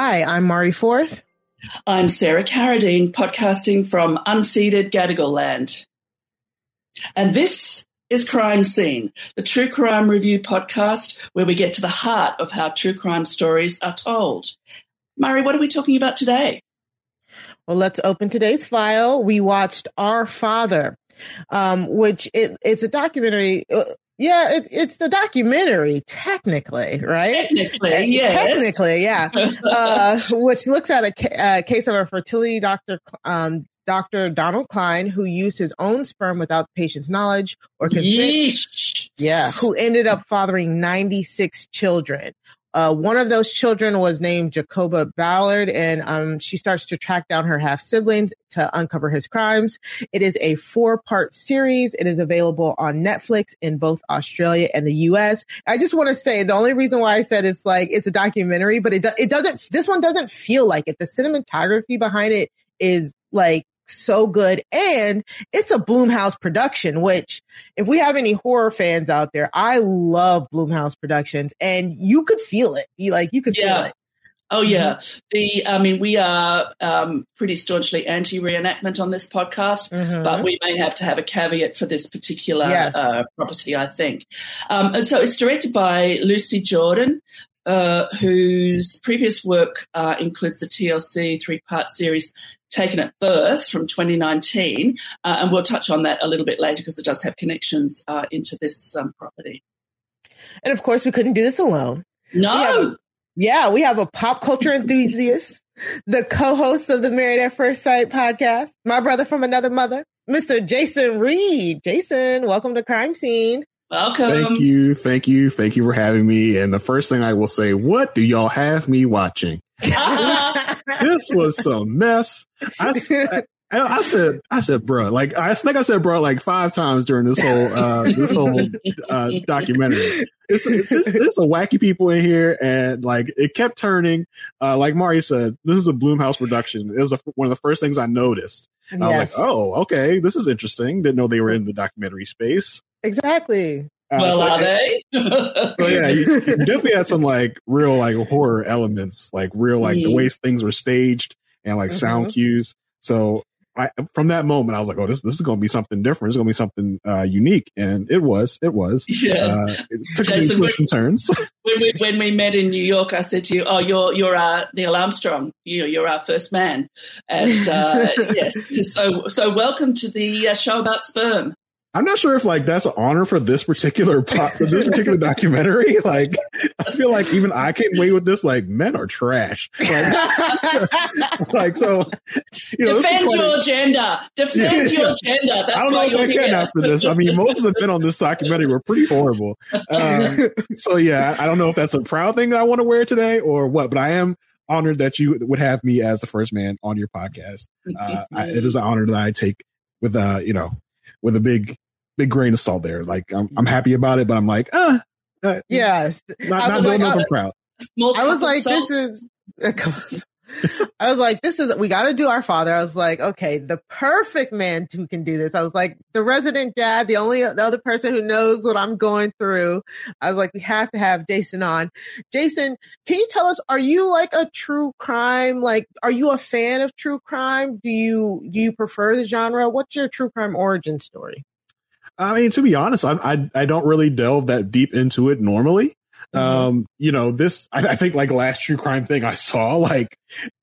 Hi, I'm Mari Forth. I'm Sarah Carradine, podcasting from unceded Gadigal land. And this is Crime Seen, the true crime review podcast where we get to the heart of how true crime stories are told. Mari, what are we talking about today? Well, let's open today's file. We watched Our Father, um, which it, it's a documentary. Uh, yeah, it, it's the documentary, technically, right? Technically, yes. Technically, yeah. uh, which looks at a, ca- a, case of a fertility doctor, um, Dr. Donald Cline, who used his own sperm without the patient's knowledge or consent. Yeesh. Yeah, who ended up fathering 96 children. Uh, one of those children was named Jacoba Ballard, and um, she starts to track down her half siblings to uncover his crimes. It is a four part series. It is available on Netflix in both Australia and the US. I just want to say the only reason why I said it's like it's a documentary, but it, do- it doesn't, this one doesn't feel like it. The cinematography behind it is like so good. And it's a Blumhouse production, which if we have any horror fans out there, I love Blumhouse productions and you could feel it. You like, you could Yeah. feel it. Oh yeah, mm-hmm. the I mean we are um, pretty staunchly anti reenactment on this podcast, Mhm. but we may have to have a caveat for this particular Yes. uh, property, I think. Um, and so it's directed by Lucie Jourdan, uh, whose previous work uh, includes the TLC three part series Taken at Birth from 2019, uh, and we'll touch on that a little bit later because it does have connections uh, into this um, property. and of course we couldn't do this alone. No, Yeah, we have a pop culture enthusiast, the co-host of the Married at First Sight podcast, my brother from another mother, Mr. Jason Reed. Jason, welcome to Crime Seen. Welcome. Thank you, thank you, thank you for having me. And the first thing I will say, what do y'all have me watching? This was some mess. I said, I said, bro, like I think I said, bro, like five times during this whole uh, this whole uh, documentary. It's, it's, it's a wacky people in here, and like it kept turning. Uh, like Mari said, this is a Blumhouse production. It was a, one of the first things I noticed. I was like, oh, okay, this is interesting. Didn't know they were in the documentary space. Exactly. Uh, well, so- are they? so yeah, you, you definitely had some like real like horror elements, like real like the Mm. way things were staged and like sound cues. So I from that moment, I was like, oh, this this is going to be something different. It's going to be something uh, unique, and it was. It was. yeah. Uh, it took me Jason, twists and turns. when we when we met in New York, I said to you, "Oh, you're you're uh, Neil Armstrong. You you're our first man." And uh, yes, so so welcome to the uh, show about sperm. I'm not sure if like that's an honor for this particular po- for this particular documentary. Like, I feel like even I can't wait with this. Like, men are trash. Like, like so, you know, Defend your gender. Defend Yeah. your gender. That's I don't know if you're I can after this. I mean, most of the men on this documentary were pretty horrible. Um, so yeah, I don't know if that's a proud thing that I want to wear today or what, but I am honored that you would have me as the first man on your podcast. Uh, I, it is an honor that I take with uh, you know, with a big, big grain of salt there. Like I'm, I'm happy about it, but I'm like, uh, uh yes. not, I not was doing like, nothing proud. I was like, salt. this is. I was like, this is, we got to do our father. I was like, okay, the perfect man who can do this. I was like, the resident dad, the only, the other person who knows what I'm going through. I was like, we have to have Jason on. Jason, can you tell us, are you like a true crime? Like, are you a fan of true crime? Do you, do you prefer the genre? What's your true crime origin story? I mean, to be honest, I, I I don't really delve that deep into it normally. Mhm. Um, you know, this I, I think like last true crime thing I saw, like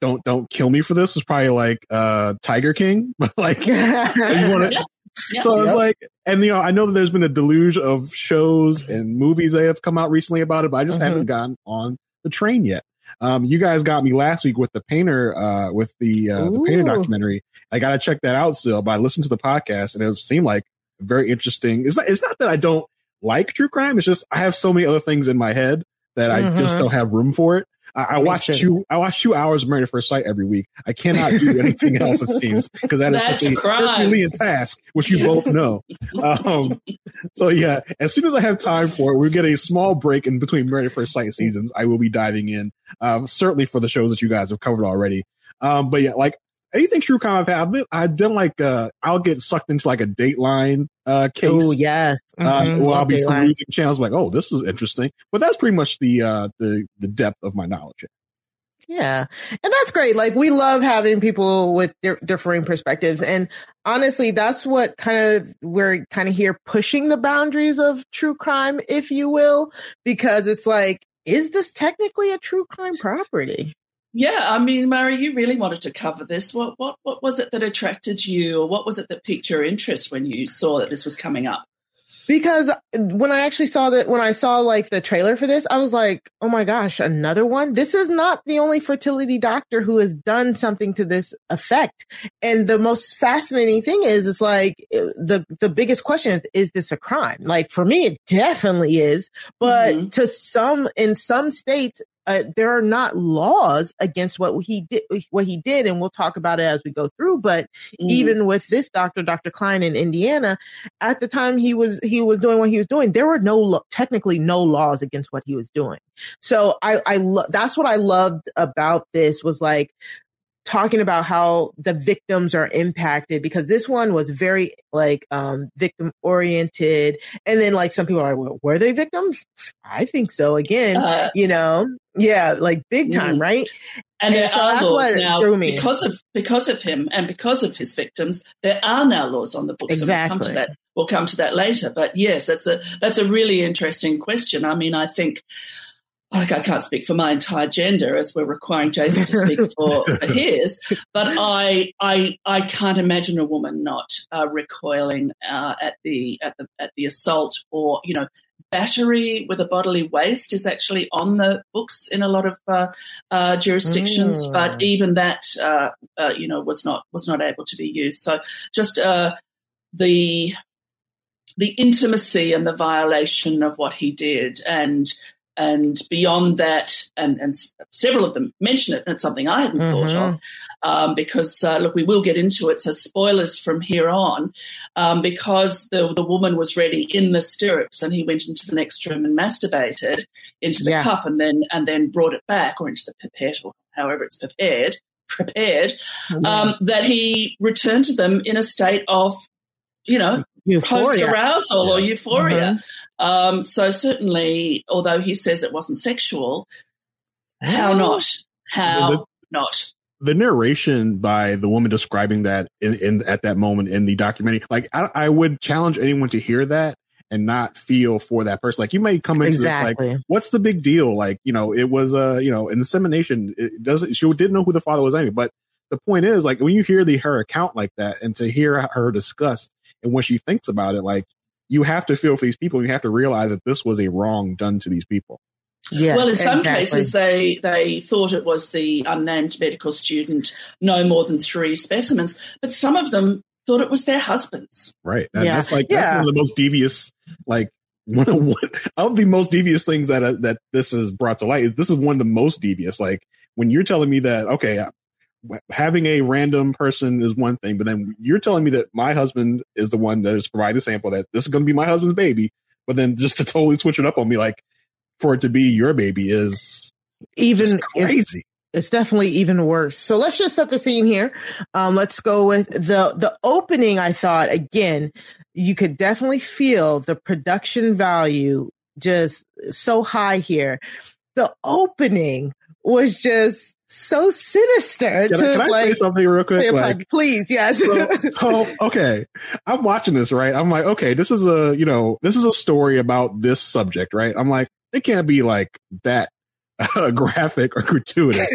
don't don't kill me for this was probably like uh Tiger King, but like you want to. Yeah. So it's Yep. like, and you know, I know that there's been a deluge of shows and movies that have come out recently about it, but I just Mhm. haven't gotten on the train yet. Um, you guys got me last week with the painter, uh, with the uh, the painter documentary. I got to check that out still, but I listened to the podcast and it seemed like very interesting. It's not, it's not that I don't like true crime. It's just I have so many other things in my head that I just Mhm. don't have room for it. I, I watch sense. two. I watch two hours of Married at First Sight every week. I cannot do anything else. It seems because that is That's such a a. Herculean task, which you both know. Um, so yeah, as soon as I have time for it, we get a small break in between Married at First Sight seasons. I will be diving in. Um, certainly for the shows that you guys have covered already. Um, but yeah, like anything true crime I've had, I've done like uh, I'll get sucked into like a Dateline uh, case. Oh, yes. Uh, Mhm. well, I'll be Dateline. perusing channels like, oh, this is interesting. But that's pretty much the uh, the the depth of my knowledge. Yeah. And that's great. Like we love having people with di- differing perspectives. And honestly, that's what kind of we're kind of here pushing the boundaries of true crime, if you will, because it's like, is this technically a true crime property? Yeah, I mean, Mari, you really wanted to cover this. What what what was it that attracted you, or what was it that piqued your interest when you saw that this was coming up? because when I actually saw that, when I saw like the trailer for this, I was like, oh my gosh, another one. This is not the only fertility doctor who has done something to this effect. And the most fascinating thing is, it's like the, the biggest question is, is this a crime? Like for me, it definitely is. But mm-hmm. to some, in some states, uh, there are not laws against what he did, what he did, and we'll talk about it as we go through. But mm. even with this doctor, Dr. Cline in Indiana, at the time he was he was doing what he was doing, there were no technically no laws against what he was doing. So I I lo- that's what I loved about this was like talking about how the victims are impacted because this one was very like um victim oriented. And then like some people are like well, were they victims? I think so. Again uh, you know yeah like big time mm. right? And, and there so are laws now because of because of him and because of his victims there are now laws on the books exactly. we'll come to that we'll come to that later. But yes that's a that's a really interesting question. I mean i think like I can't speak for my entire gender as we're requiring Jason to speak for, for his, but I, I, I can't imagine a woman not uh, recoiling uh, at the at the at the assault or you know battery with a bodily waste is actually on the books in a lot of uh, uh jurisdictions, mm. but even that uh, uh, you know was not was not able to be used. So just the the intimacy and the violation of what he did and and beyond that, and, and several of them mention it, and it's something I hadn't mm-hmm. thought of, um, because uh, look, we will get into it. So spoilers from here on, um, because the the woman was ready in the stirrups, and he went into the next room and masturbated into the yeah. cup, and then and then brought it back or into the pipette or however it's prepared prepared. Um, that he returned to them in a state of you know post arousal yeah. or euphoria. Mm-hmm. Um, so certainly, although he says it wasn't sexual, how not? How the, not? The narration by the woman describing that in, in at that moment in the documentary, like I, I, would challenge anyone to hear that and not feel for that person. Like you may come into exactly. this like, what's the big deal? Like you know, it was a uh, you know insemination. It doesn't. She didn't know who the father was anyway, but the point is like when you hear the her account like that and to hear her discuss and when she thinks about it, like you have to feel for these people. You have to realize that this was a wrong done to these people. Yeah, well, in some exactly. cases, they they thought it was the unnamed medical student, no more than three specimens, but some of them thought it was their husbands. Right. And yeah. That's like yeah. that's one of the most devious, like one of, one of the most devious things that uh, that this is brought to light. Is this is one of the most devious. Like when you're telling me that, okay, having a random person is one thing, but then you're telling me that my husband is the one that is providing the sample that this is going to be my husband's baby, but then just to totally switch it up on me, like for it to be your baby is even crazy. It's definitely even worse. So let's just set the scene here. Um, let's go with the the opening. I thought again, you could definitely feel the production value just so high here. The opening was just so sinister. Can, to, I, can I like, say something real quick? Like, please, yes. so, so, okay, I'm watching this, right? I'm like, okay, this is a, you know, this is a story about this subject, right? I'm like, it can't be like that uh, graphic or gratuitous.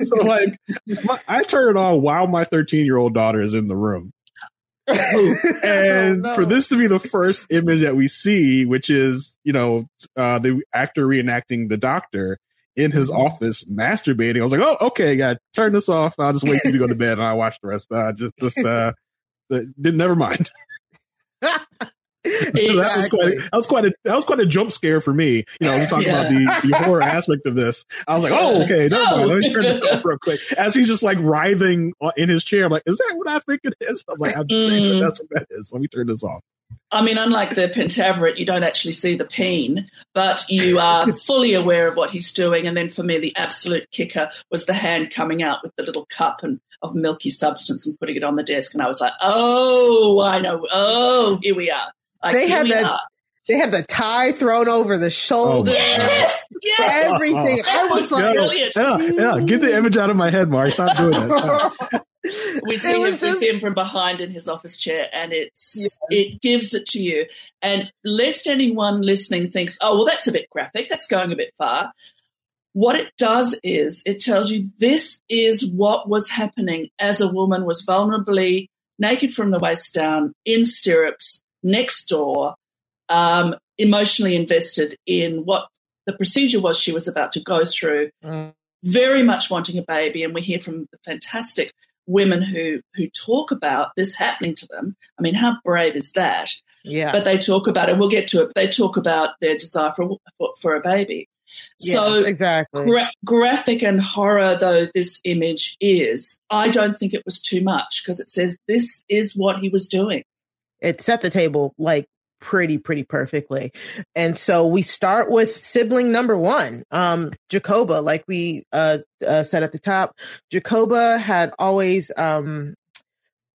so like, my, I turn it on while my 13 year old daughter is in the room. and oh, no. for this to be the first image that we see, which is, you know, uh, the actor reenacting the doctor, in his mm-hmm. office masturbating. I was like, oh, okay, yeah, turn this off. I'll just wait for you to go to bed and I'll watch the rest. Uh, just, just, uh, did never mind. Exactly. that, was quite, that was quite a that was quite a jump scare for me. You know, we talking yeah. about the, the, horror aspect of this. I was like, oh, okay, never mind. Let me turn this off real quick. As he's just like writhing in his chair, I'm like, is that what I think it is? I was like, I'm mm. that's what that is. Let me turn this off. I mean, unlike the Pentaverate, you don't actually see the peen, but you are fully aware of what he's doing. And then for me, the absolute kicker was the hand coming out with the little cup and of milky substance and putting it on the desk. And I was like, oh, I know. Oh, here we are. Like, they had that. Are. They had the tie thrown over the shoulder. Oh yes, yes. Everything. I was like, yeah, yeah, get the image out of my head, Mark. Stop doing that. we see him, just... we see him from behind in his office chair, and it's yeah. it gives it to you. And lest anyone listening thinks, "Oh, well, that's a bit graphic. That's going a bit far." What it does is it tells you this is what was happening as a woman was vulnerably naked from the waist down, in stirrups, next door, um, emotionally invested in what the procedure was she was about to go through, mm. very much wanting a baby. And we hear from the fantastic women who who talk about this happening to them. I mean, how brave is that? Yeah. But they talk about it. We'll get to it. They talk about their desire for for, for a baby. So yes, exactly gra- graphic and horror though this image is, I don't think it was too much because it says this is what he was doing. It set the table like pretty pretty perfectly and so we start with sibling number one um jacoba like we uh, uh said at the top jacoba had always um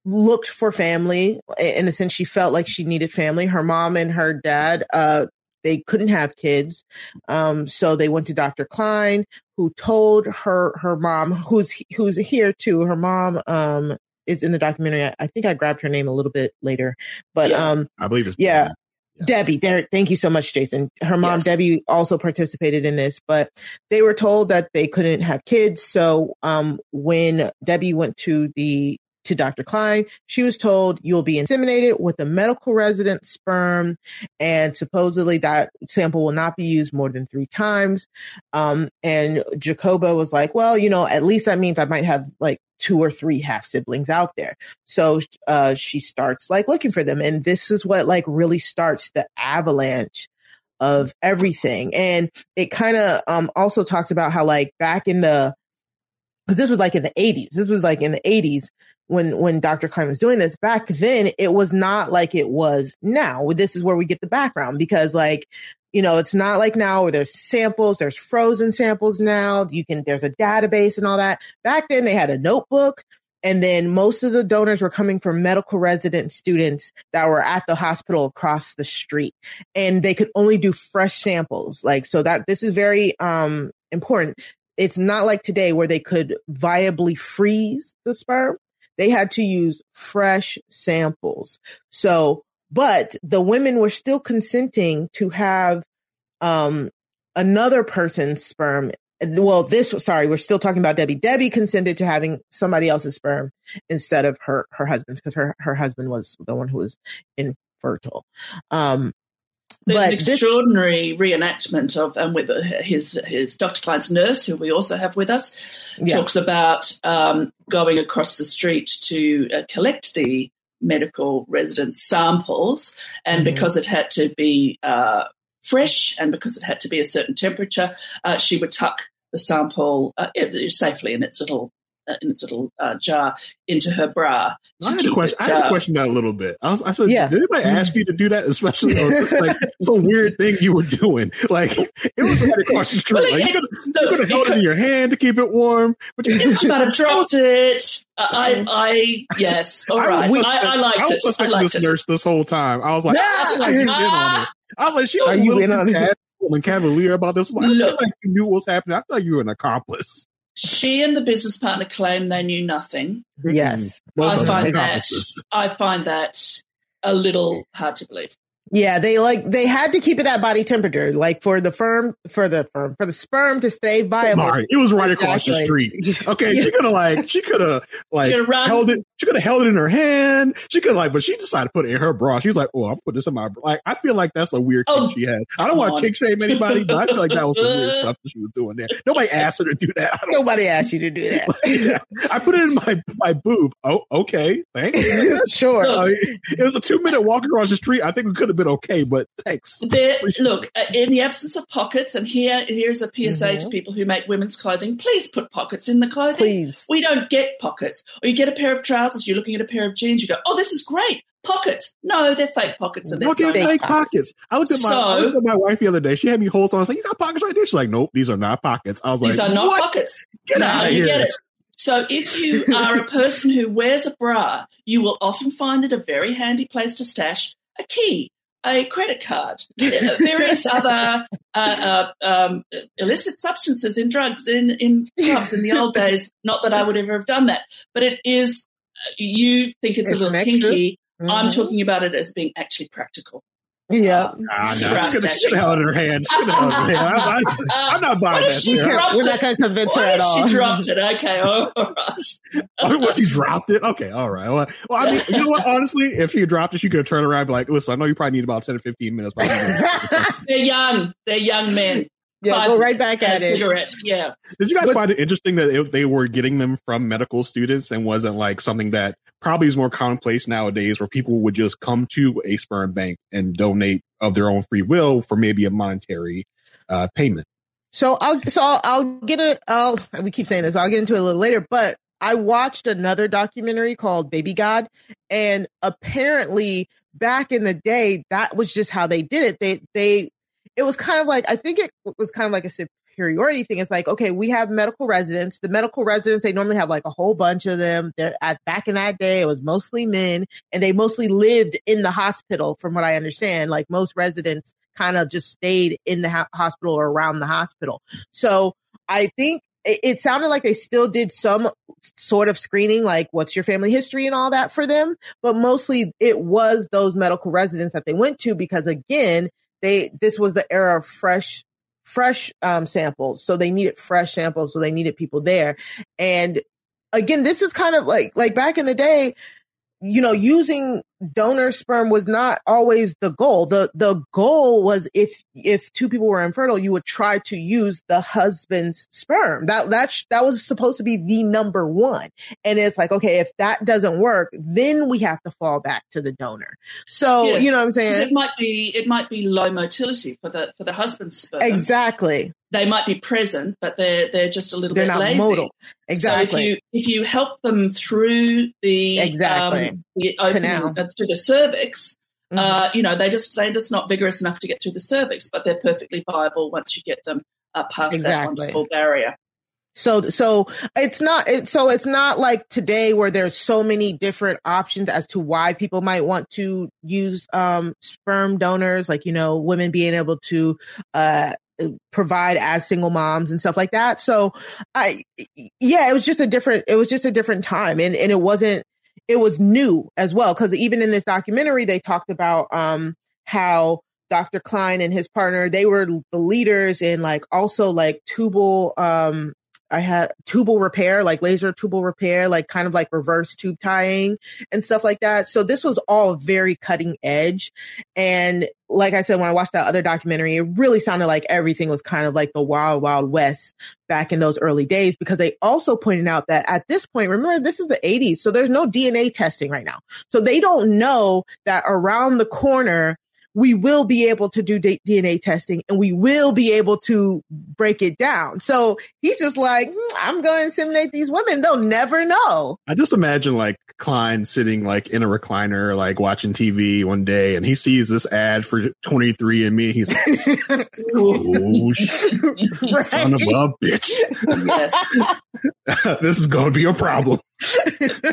looked for family in a sense she felt like she needed family her mom and her dad uh they couldn't have kids. Um, so they went to Dr. Cline, who told her her mom, who's who's here too. Her mom um, is in the documentary. I, I, think I grabbed her name a little bit later, but yeah. um, I believe it's yeah. yeah. Debbie, there. Thank you so much, Jason. Her mom, yes. Debbie, also participated in this, but they were told that they couldn't have kids. So, um, when Debbie went to the to Dr. Cline. She was told you'll be inseminated with a medical resident sperm, and supposedly that sample will not be used more than three times. Um, and Jacoba was like, well, you know, at least that means I might have like two or three half siblings out there. So uh, she starts like looking for them. And this is what like really starts the avalanche of everything. And it kind of um, also talks about how like back in the, because this was like in the 80s. This was like in the 80s when when Dr. Cline was doing this back then, it was not like it was now. This is where we get the background because like you know, it's not like now where there's samples, there's frozen samples now. You can there's a database and all that. Back then they had a notebook and then most of the donors were coming from medical resident students that were at the hospital across the street and they could only do fresh samples. Like so that this is very um important. It's not like today where they could viably freeze the sperm they had to use fresh samples. So, but the women were still consenting to have um, another person's sperm. Well, this, sorry, we're still talking about Debbie. Debbie consented to having somebody else's sperm instead of her, her husband's because her, her husband was the one who was infertile. Um, there's but an extraordinary this, reenactment of and um, with his his Dr. Cline's nurse, who we also have with us, yeah. talks about um, going across the street to uh, collect the medical resident samples, and mm-hmm. because it had to be uh, fresh and because it had to be a certain temperature, uh, she would tuck the sample uh, safely in its little uh, in its little uh, jar into her bra. I had, a question, it, I had a uh, question that a little bit. I, was, I said, yeah. did anybody ask you to do that? Especially, or was this like some weird thing you were doing? Like, it was right across the street. Well, like, you could, have held it in your hand to keep it warm. But you, you might have dropped it. I, I, yes, all right. I, was, I, I liked I was suspecting I liked this it. nurse this whole time. I was like, I was like, in on it. I was like, she was Are you in on it? and cavalier about this. I feel like you knew what was happening. I feel like you were an accomplice. She and the business partner claim they knew nothing. Yes. I find that I find that a little hard to believe. Yeah, they like they had to keep it at body temperature, like for the firm for the firm for the sperm to stay viable. Sorry, it was right across the street. Okay, yeah. she could have like she could have like held it. She could have held it in her hand. She could like, but she decided to put it in her bra. She was like, "Oh, I'm putting this in my bra." Like, I feel like that's a weird oh, thing she had. I don't want to kick shame anybody, but I feel like that was some weird stuff that she was doing there. Nobody asked her to do that. Nobody asked you to do that. yeah. I put it in my my boob. Oh, okay, thanks. sure. Uh, it was a two minute walk across the street. I think we could have been okay, but Thanks. There, look, uh, in the absence of pockets, and here here's a PSA mm-hmm. to people who make women's clothing: please put pockets in the clothing. Please. We don't get pockets. Or you get a pair of trousers, you're looking at a pair of jeans, you go, "Oh, this is great." Pockets? No, they're fake pockets. And they're okay, fake, fake pockets. I looked at my so, I looked at my wife the other day. She had me hold on. I was like, "You got pockets right there?" She's like, "Nope, these are not pockets." I was these like, "These are not what? pockets." Get no, out of you here. get it. So if you are a person who wears a bra, you will often find it a very handy place to stash a key a credit card, various other uh, uh, um, illicit substances in drugs in in clubs in the old days. Not that I would ever have done that, but it is. You think it's, it's a little kinky. Mm-hmm. I'm talking about it as being actually practical. Yeah. Um, ah, no. She could have held it in her hand. She could have held it in her. I, am not buying that. We're not going to convince her at all. She dropped it. Okay. All right. oh, well, she dropped it? Okay. All right. Well, well, I mean, you know what? Honestly, if she dropped it, she could have turned around and be like, listen, I know you probably need about 10 or 15 minutes. They're young. They're young men. Yeah, go right back at it. Cigarette. Yeah. Did you guys but, find it interesting that it, they were getting them from medical students and wasn't like something that probably is more commonplace nowadays, where people would just come to a sperm bank and donate of their own free will for maybe a monetary uh, payment? So I'll so I'll, I'll get it. I'll we keep saying this. I'll get into it a little later, but I watched another documentary called Baby God, and apparently back in the day, that was just how they did it. They they it was kind of like I think it was kind of like a superiority thing. It's like, okay, we have medical residents. The medical residents, they normally have like a whole bunch of them. They're at back in that day, it was mostly men and they mostly lived in the hospital from what I understand. Like most residents kind of just stayed in the hospital or around the hospital. So I think it, it sounded like they still did some sort of screening, like what's your family history and all that for them. But mostly it was those medical residents that they went to because again, they this was the era of fresh fresh um, samples. So they needed fresh samples so they needed people there. And again this is kind of like like back in the day you know, using donor sperm was not always the goal. The the goal was if if two people were infertile, you would try to use the husband's sperm. That that that was supposed to be the number one. And it's like, okay, if that doesn't work, then we have to fall back to the donor. So yes, you know what I'm saying? It might be it might be low motility for the for the husband's sperm. Exactly they might be present, but they're they're just a little they're bit not lazy. Modal. Exactly. So if you if you help them through the exactly um, opening, uh, through the cervix, mm-hmm. uh, you know they just they're just not vigorous enough to get through the cervix, but they're perfectly viable once you get them uh, past exactly. that wonderful barrier. So, so it's not, it, so it's not like today where there's so many different options as to why people might want to use, um, sperm donors, like, you know, women being able to, uh, provide as single moms and stuff like that. So I, yeah, it was just a different, it was just a different time and, and it wasn't, it was new as well. Cause even in this documentary, they talked about, um, how Dr. Cline and his partner, they were the leaders in like also like tubal, um, I had tubal repair, like laser tubal repair, like kind of like reverse tube tying and stuff like that. So this was all very cutting edge. And like I said, when I watched that other documentary, it really sounded like everything was kind of like the wild, wild west back in those early days because they also pointed out that at this point, remember, this is the 80s. So there's no DNA testing right now. So they don't know that around the corner, we will be able to do d- DNA testing and we will be able to break it down. So he's just like, hmm, I'm going to inseminate these women. They'll never know. I just imagine like Cline sitting like in a recliner, like watching TV one day and he sees this ad for 23 and me. He's like, oh, right? son of a bitch. Yes. this is going to be a problem.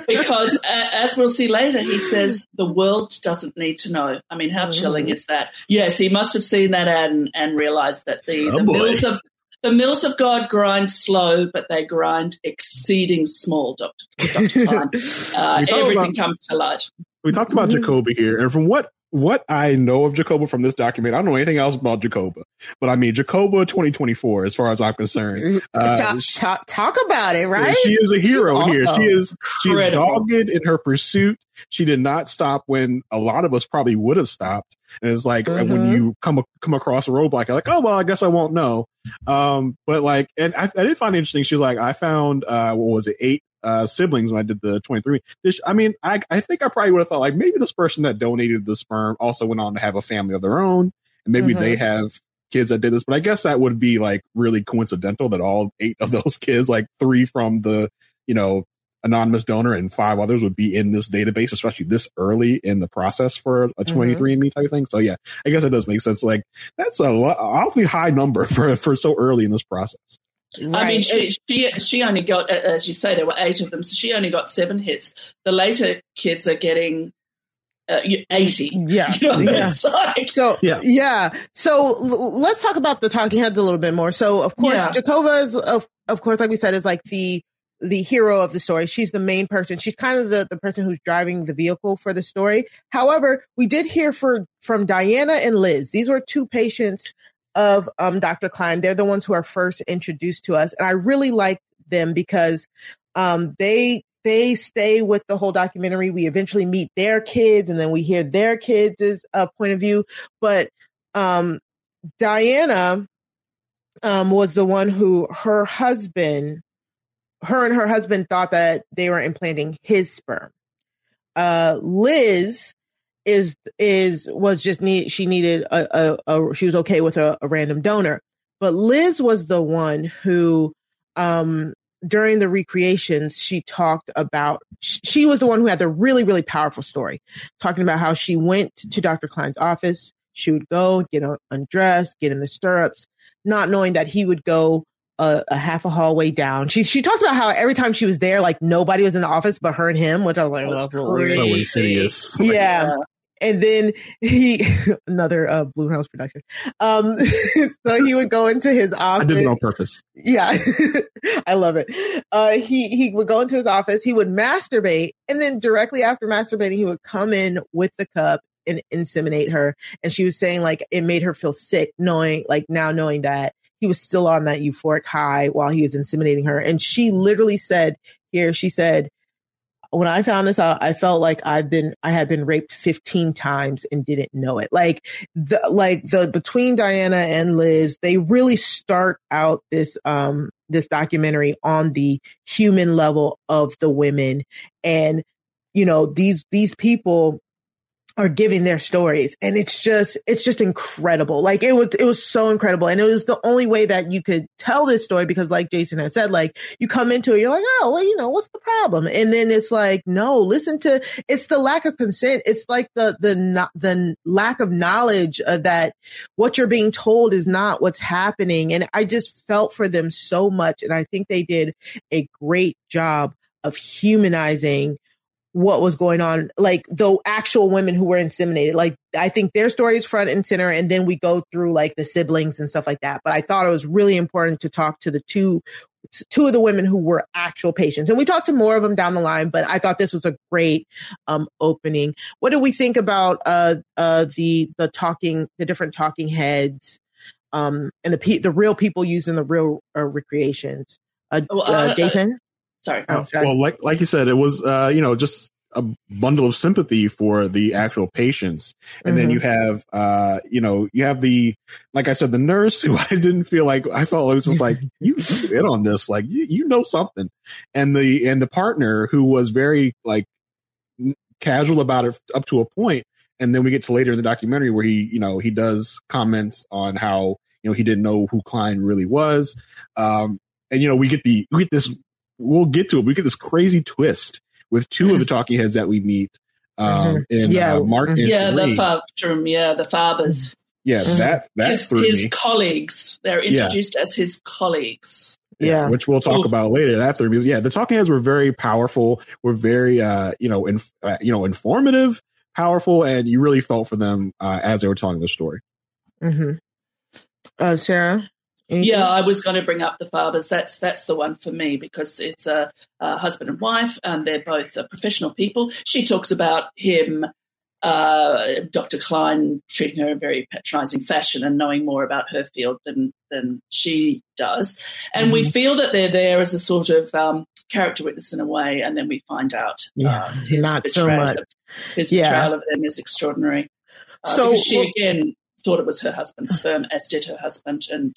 Because uh, as we'll see later, he says the world doesn't need to know. I mean, how chilling is that? Yes, he must have seen that ad and, and realized that the, oh the mills of the mills of God grind slow, but they grind exceeding small. Doctor, Doctor uh, everything about, comes to light. We talked about mm-hmm. Jacoby here, and from what what I know of Jacoba from this document, I don't know anything else about Jacoba, but I mean Jacoba 2024, as far as I'm concerned. Uh, talk, talk, talk, about it, right? She is a hero here. She is she is dogged in her pursuit. She did not stop when a lot of us probably would have stopped. And it's like mm-hmm. when you come come across a roadblock, you're like, oh well, I guess I won't know. Um, but like, and I, I did find it interesting. She was like, I found uh, what was it, eight uh, siblings when I did the 23. I mean, I, I think I probably would have thought like maybe this person that donated the sperm also went on to have a family of their own and maybe mm-hmm. they have kids that did this, but I guess that would be like really coincidental that all eight of those kids, like three from the, you know, anonymous donor and five others would be in this database, especially this early in the process for a 23andMe mm-hmm. type thing. So yeah, I guess it does make sense. Like that's a awfully high number for, for so early in this process. Right. I mean, she, she she only got, as you say, there were eight of them, so she only got seven hits. The later kids are getting uh, 80. Yeah. You know, yeah. it's like, So Yeah. yeah, So l- let's talk about the talking heads a little bit more. So of course, Yeah. Jacoba is of of course, like we said, is like the the hero of the story. She's the main person. She's kind of the the person who's driving the vehicle for the story. However, we did hear for from Diana and Liz. These were two patients of um Dr. Cline. They're the ones who are first introduced to us, and I really like them because um they they stay with the whole documentary. We eventually meet their kids, and then we hear their kids' uh, point of view. But um, Diana um, was the one who her husband, her and her husband thought that they were implanting his sperm. Uh, Liz is is was just need she needed a, a, a she was okay with a, a random donor, but Liz was the one who um during the recreations she talked about sh- she was the one who had the really really powerful story talking about how she went to Dr. Cline's office she would go get undressed get in the stirrups not knowing that he would go a, a half a hallway down she she talked about how every time she was there like nobody was in the office but her and him which I was like That's well. So insidious. yeah and then he another uh blue House production. Um so he would go into his office. I did it on purpose. Yeah. I love it. Uh he he would go into his office, he would masturbate, and then directly after masturbating, he would come in with the cup and inseminate her. And she was saying like it made her feel sick knowing like now knowing that he was still on that euphoric high while he was inseminating her. And she literally said here, she said, when I found this out, I felt like I've been, I had been raped 15 times and didn't know it. Like the, like the, between Diana and Liz, they really start out this, um, this documentary on the human level of the women. And, you know, these, these people are giving their stories. And it's just it's just incredible. Like it was it was so incredible. And it was the only way that you could tell this story because like jason had said like you come into it you're like oh well you know what's the problem? And then it's like no listen to it's the lack of consent. It's like the the no- the lack of knowledge uh, that what you're being told is not what's happening. And i just felt for them so much. And i think they did a great job of humanizing what was going on, like the actual women who were inseminated. Like I think their story is front and center, and then we go through like the siblings and stuff like that. But I thought it was really important to talk to the two two of the women who were actual patients, and we talked to more of them down the line. But I thought this was a great um, opening. What do we think about uh, uh, the the talking the different talking heads um, and the pe- the real people using the real uh, recreations? Uh, Well, uh, uh, Jason. Sorry. Sorry. Well, like like you said, it was uh, you know just a bundle of sympathy for the actual patients, and then Mhm. you have uh, you know you have the like I said the nurse who I didn't feel like I felt it was just like you you in on this like you, you know something, and the and the partner who was very like casual about it up to a point, and then we get to later in the documentary where he you know he does comments on how you know he didn't know who Cline really was, um, and you know we get the we get this we'll get to it. We get this crazy twist with two of the talking heads that we meet. Um, and Yeah. uh, Mark and yeah, the Shereen. Fabtrum, yeah, the Fabers. yeah, Mhm. that that his his me. colleagues. They're Yeah. introduced as his colleagues. yeah. which we'll talk Ooh. about later. That threw me. Yeah, the talking heads were very powerful. Were very uh, you know, inf- uh, you know, informative, powerful, and you really felt for them uh, as they were telling the story. Mm-hmm. Uh, Sarah. Yeah, I was going to bring up the Fabers. That's that's the one for me because it's a, a husband and wife, and they're both uh, professional people. She talks about him, uh, Dr. Cline, treating her in a very patronising fashion and knowing more about her field than than she does. And we Mhm. feel that they're there as a sort of um, character witness in a way, and then we find out Yeah, um, his not so betrayal much. of- His Yeah. betrayal of them is extraordinary. Uh, So, she well- again thought it was her husband's sperm, as did her husband, and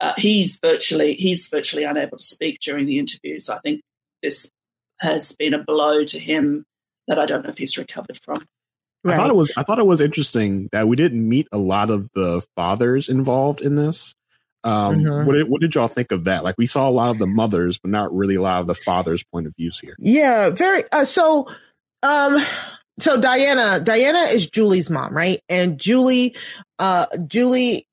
uh, he's virtually he's virtually unable to speak during the interviews. I think this has been a blow to him that I don't know if he's recovered from. I thought it was I thought it was interesting that we didn't meet a lot of the fathers involved in this. Um, Mhm. what, did, what did y'all think of that? Like we saw a lot of the mothers, but not really a lot of the fathers' point of views here. Yeah, very. Uh, so, um, so Diana, Diana is Julie's mom, right? And Julie, uh, Julie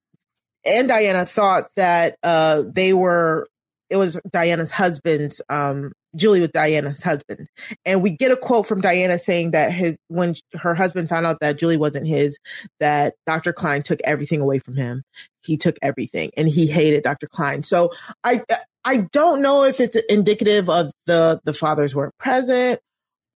and Diana thought that uh they were it was Diana's husband's um Julie was Diana's husband. And we get a quote from Diana saying that his, when her husband found out that Julie wasn't his, that Dr. Cline took everything away from him. He took everything and he hated Dr. Cline. So I, I don't know if it's indicative of the, the fathers weren't present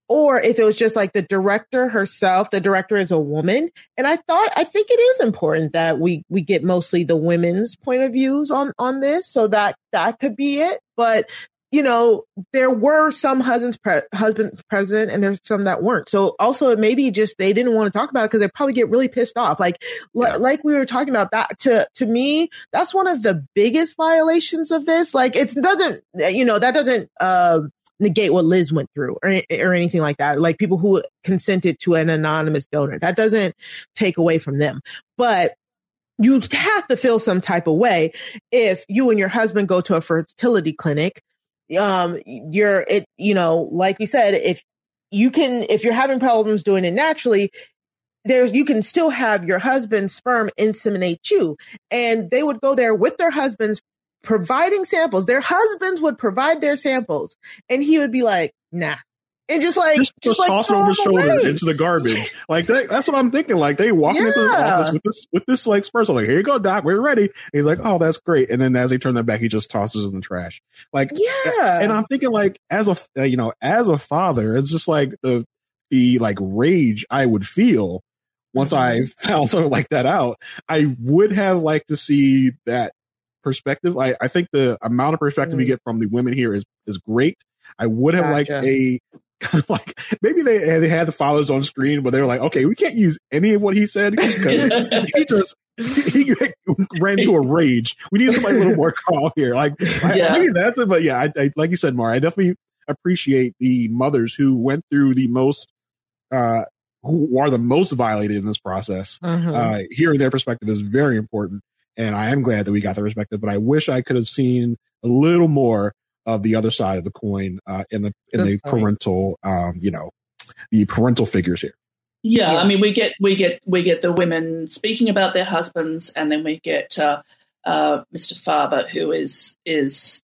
or if it was just like the director herself the director is a woman and i thought i think it is important that we we get mostly the women's point of views on on this so that that could be it but you know, there were some husbands pre- husbands present and there's some that weren't. So also it maybe just they didn't want to talk about it because they probably get really pissed off. Like yeah. l- like we were talking about that to to me, that's one of the biggest violations of this. Like it doesn't you know, that doesn't uh negate what Liz went through or, or anything like that. Like people who consented to an anonymous donor. That doesn't take away from them. But you have to feel some type of way if you and your husband go to a fertility clinic um, you're, it, you know, like we said, if you can, if you're having problems doing it naturally, there's, you can still have your husband's sperm inseminate you. And they would go there with their husbands providing samples. Their husbands would provide their samples and he would be like, nah, and just like just, just, just toss like, over his shoulder away. into the garbage. like that, that's what I'm thinking. Like they walk yeah. into his office with this with this like spurs. like, here you go, Doc, we're ready. And he's like, oh, that's great. And then as they turn them back, he just tosses in the trash. Like yeah. And I'm thinking like as a uh, you know as a father, it's just like the the like rage I would feel once mm-hmm. I found something like that out. I would have liked to see that perspective. I, I think the amount of perspective mm-hmm. we get from the women here is is great. I would have gotcha. liked a kind of like maybe they they had the fathers on screen, but they were like, okay, we can't use any of what he said because he just he ran into a rage. We need somebody a little more calm here. Like yeah. I, maybe that's it, but yeah, I, I, like you said, Mar, I definitely appreciate the mothers who went through the most. Uh, who are the most violated in this process? Mm-hmm. Uh, hearing their perspective is very important, and I am glad that we got the perspective. But I wish I could have seen a little more of the other side of the coin uh, in the in Good the point. parental, um, you know, the parental figures here. Yeah, yeah, I mean, we get we get we get the women speaking about their husbands, and then we get uh, uh, Mr. Farber, who is is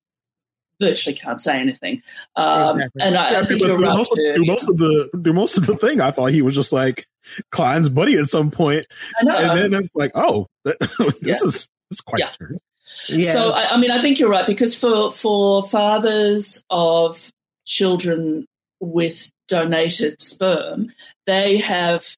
virtually can't say anything. Um, exactly. And I, yeah, I think you're right. Most, of, most of the through most of the thing, I thought he was just like Cline's buddy at some point. point, and then it's like, oh, this yeah. is this is quite yeah. Yeah. So I, I mean, I think you're right because for for fathers of children with donated sperm, they have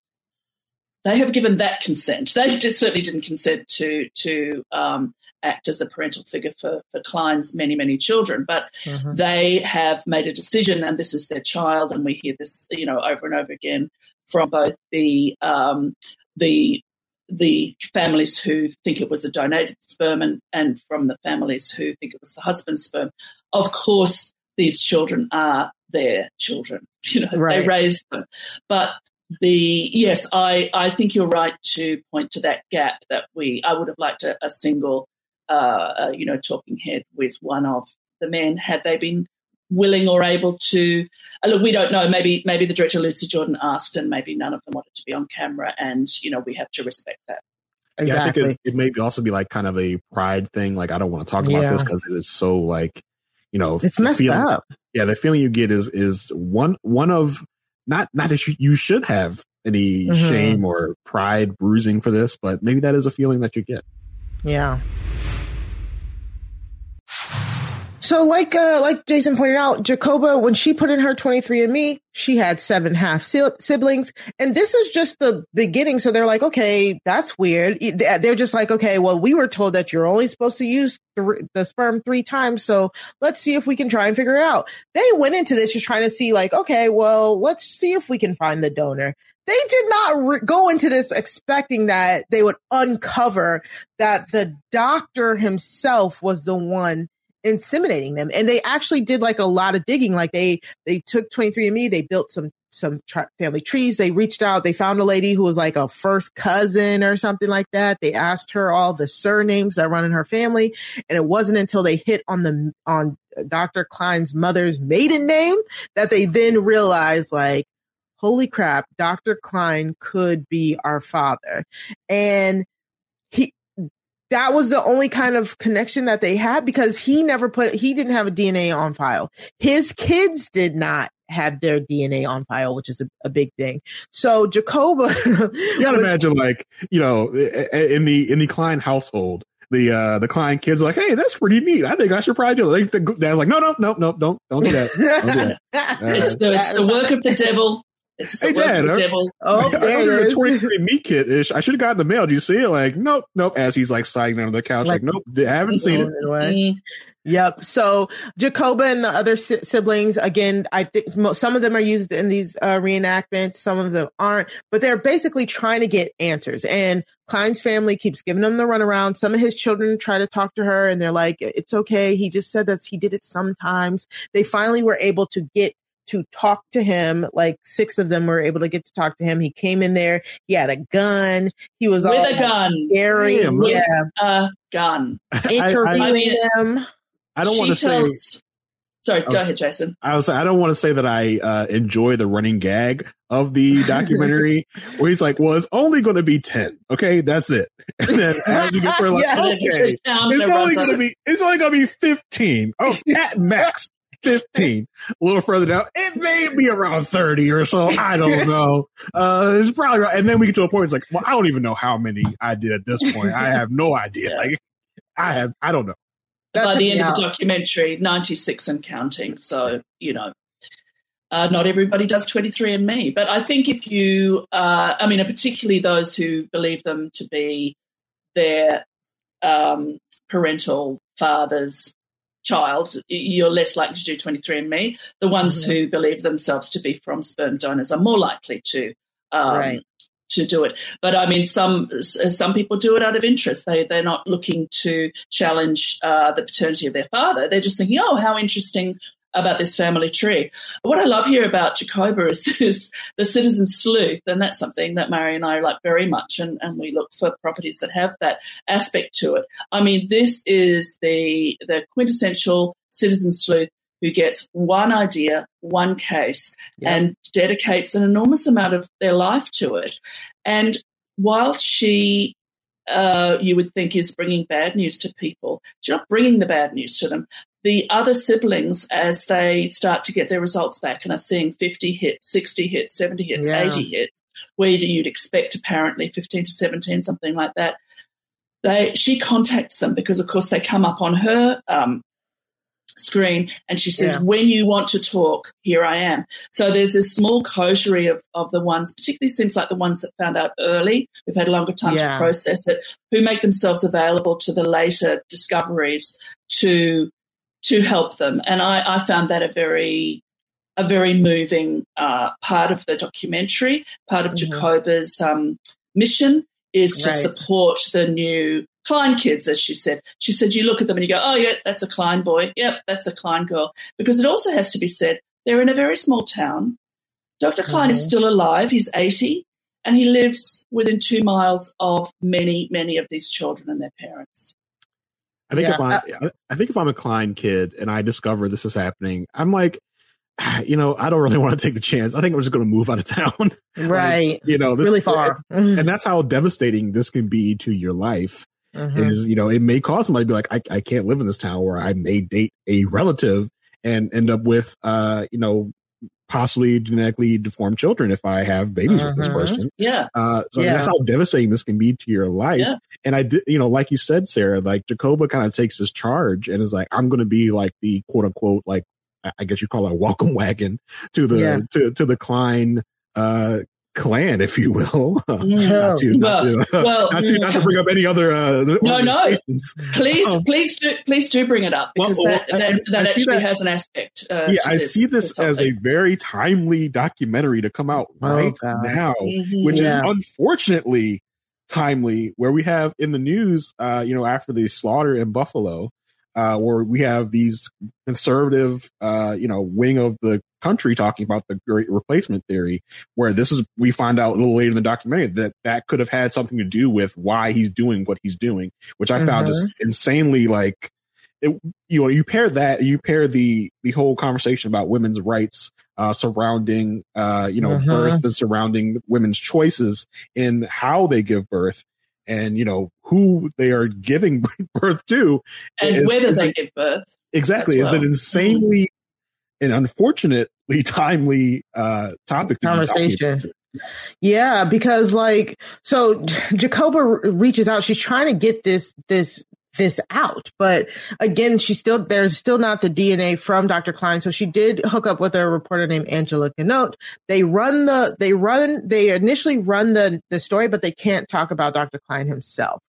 they have given that consent. They certainly didn't consent to to um, act as a parental figure for, for Cline's many many children, but mm-hmm. they have made a decision, and this is their child. And we hear this, you know, over and over again from both the um, the the families who think it was a donated sperm and, and from the families who think it was the husband's sperm. Of course, these children are their children. You know, right. they raised them. But the yes, I, I think you're right to point to that gap that we I would have liked a, a single uh, uh, you know talking head with one of the men. Had they been willing or able to uh, look we don't know. Maybe maybe the director Lucie Jourdan asked and maybe none of them wanted to be on camera and you know we have to respect that. Exactly. yeah i think it, it may also be like kind of a pride thing. Like i don't want to talk about yeah. this because it is so like you know it's messed feeling, up. Yeah the feeling you get is is one one of not not that you, you should have any mm-hmm. shame or pride bruising for this but maybe that is a feeling that you get. Yeah so like uh, like Jason pointed out, Jacoba, when she put in her 23andMe, she had seven half siblings. And this is just the beginning. So they're like, okay, that's weird. They're just like, okay, well, we were told that you're only supposed to use the, the sperm three times. So let's see if we can try and figure it out. They went into this just trying to see like, okay, well, let's see if we can find the donor they did not re- go into this expecting that they would uncover that the doctor himself was the one inseminating them. And they actually did like a lot of digging. Like they, they took 23andMe, they built some, some family trees. They reached out, they found a lady who was like a first cousin or something like that. They asked her all the surnames that run in her family. And it wasn't until they hit on the, on Dr. Cline's mother's maiden name that they then realized like, holy crap, Dr. Cline could be our father. And that was the only kind of connection that they had because he never put he didn't have a DNA on file. His kids did not have their DNA on file, which is a, a big thing. So Jacoba, you gotta imagine like you know in the in the Cline household. The uh the Cline kids are like, hey, that's pretty neat. I think I should probably do it. Like, the dad's like, no, no, no, no, don't don't do that. Don't do that. Uh, it's, the, it's the work of the devil. It's the Hey, Dad, work of the huh? devil. oh, I there ordered it a 23 meat kit ish. I should have gotten the mail. Do you see it? Like, nope, nope. As he's like sliding under the couch, like, Like- nope, I haven't seen it. Anyway. Mm. Yep. So Jacoba and the other si- siblings, again, I think mo- some of them are used in these uh, reenactments, some of them aren't, but they're basically trying to get answers. And Cline's family keeps giving them the runaround. Some of his children try to talk to her and they're like, it's okay. He just said that he did it sometimes. They finally were able to get to talk to him. Like six of them were able to get to talk to him. He came in there. He had a gun. He was all With a gun. scary. Damn, really? yeah. A gun. Interviewing I mean, them. I don't want to say. Sorry, I was- go ahead, Jason. I was. I don't want to say that I uh, enjoy the running gag of the documentary, where he's like, "Well, it's only going to be ten. Okay, that's it." And then as you get, we're like, Yeah. "Okay, it's only going to be. It's only going to be fifteen. Oh, at max." 15 a little further down. It may be around 30 or so. I don't know. Uh it's probably right. And then we get to a point it's like well i don't even know how many i did at this point. I have no idea. Yeah. like i have i don't know. That By the me end of the documentary, 96 and counting. So, you know, uh, not everybody does 23 and me. But I think if you, uh, I mean, particularly those who believe them to be their um, parental father's child, you're less likely to do 23andMe. The ones Mhm. who believe themselves to be from sperm donors are more likely to. Um, Right. To do it, but I mean, some some people do it out of interest. They they're not looking to challenge uh, the paternity of their father. They're just thinking, oh, how interesting about this family tree. What I love here about Jacoba is this, the citizen sleuth, and that's something that Mari and I like very much, and, and we look for properties that have that aspect to it. I mean, this is the the quintessential citizen sleuth who gets one idea, one case, Yeah. and dedicates an enormous amount of their life to it. And while she uh, you would think is bringing bad news to people. She's not bringing the bad news to them. The other siblings, as they start to get their results back and are seeing 50 hits, 60 hits, 70 hits, Yeah. 80 hits, where you'd expect apparently 15 to 17, something like that, they she contacts them because, of course, they come up on her um, screen and she says, Yeah. When you want to talk, here I am. So there's this small coterie of, of the ones, particularly seems like the ones that found out early, who've had a longer time Yeah. to process it, who make themselves available to the later discoveries to to help them. And I, I found that a very a very moving uh, part of the documentary. Part of Mhm. Jacoba's um, mission is to Right. support the new Cline kids, as she said. She said, you look at them and you go, oh, yeah, that's a Cline boy. Yep, that's a Cline girl. Because it also has to be said, they're in a very small town. Dr. Cline is Mhm. still alive. He's 80 and he lives within two miles of many, many of these children and their parents. I think Yeah, if I, I think if I'm a Cline kid and I discover this is happening, I'm like, ah, you know, I don't really want to take the chance. I think I'm just going to move out of town. Right. you know, this, really far. And that's how devastating this can be to your life. Mhm. Is you know, it may cause somebody to be like, I, I can't live in this town where I may date a relative and end up with, uh, you know, possibly genetically deformed children if I have babies with this Mhm. person. Yeah. Uh, so Yeah. that's how devastating this can be to your life. Yeah. And I did, you know, like you said, Sarah, like Jacoba kind of takes this charge and is like, I'm going to be like the quote unquote, like, I- I guess you call it a welcome wagon to the, Yeah. to, to the Cline, uh, clan, if you will. Not to, not to, Well, not to, not to bring up any other, uh, No, no. Please, Um, please do, please do bring it up because well, that, I- that, I- that I see actually that- has an aspect. Uh, Yeah, to I see this to as a very timely documentary to come out Oh, right God. now. Mhm. which Yeah. is unfortunately timely where we have in the news uh you know after the slaughter in buffalo uh where we have these conservative uh you know wing of the country talking about the great replacement theory where this is we find out a little later in the documentary that that could have had something to do with why he's doing what he's doing which i found just insanely like it, you know you pair that you pair the the whole conversation about women's rights uh, surrounding uh, you know Mhm. birth and surrounding women's choices in how they give birth and you know who they are giving birth to and is, whether is they give birth exactly well. is an insanely and unfortunately timely uh topic conversation yeah, because like so Jacoba reaches out. She's trying to get this this this out. But again, she still there's still not the DNA from Dr. Cline. So she did hook up with a reporter named Angela Ganote. They run the they run they initially run the the story, but they can't talk about Dr. Cline himself.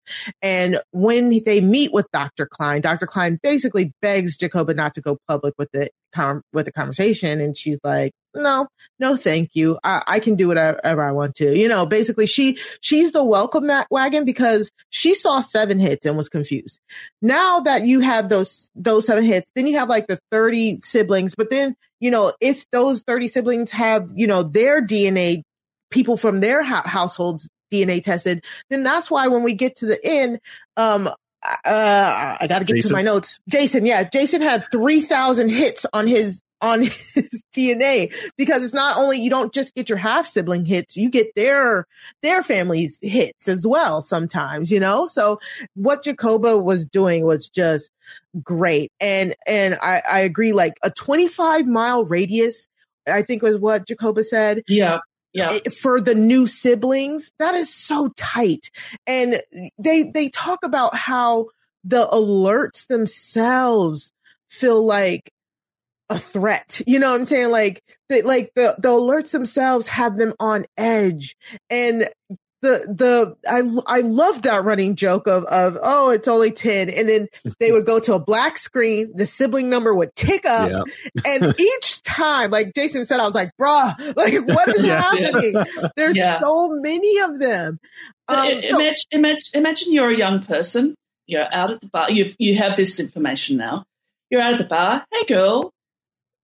And when they meet with Dr. Cline, Dr. Cline basically begs Jacoba not to go public with the com- with the conversation, and she's like, no, no, thank you. I, I, can do whatever I want to. You know, basically she, she's the welcome wagon because she saw seven hits and was confused. Now that you have those, those seven hits, then you have like the 30 siblings, but then, you know, if those 30 siblings have, you know, their DNA, people from their ha- households DNA tested, then that's why when we get to the end, um, uh, I got to get Jason. to my notes. Jason, yeah, Jason had 3,000 hits on his on his DNA because it's not only you don't just get your half sibling hits, you get their their family's hits as well sometimes, you know? So what Jacoba was doing was just great. And and I, I agree, like a 25 mile radius, I think was what Jacoba said. Yeah. Yeah. Eh, for the new siblings, that is so tight. And they they talk about how the alerts themselves feel like a threat. You know what I'm saying? Like the, like the, the alerts themselves have them on edge. And the, the, I, I love that running joke of, of, oh, it's only 10. And then they would go to a black screen. The sibling number would tick up. Yeah. and each time, like Jason said, I was like, bruh, like what is yeah, happening? Yeah. There's so many of them. Um, imagine, imagine, imagine you're a young person. You're out at the bar. You you have this information now. You're out at the bar. Hey, girl,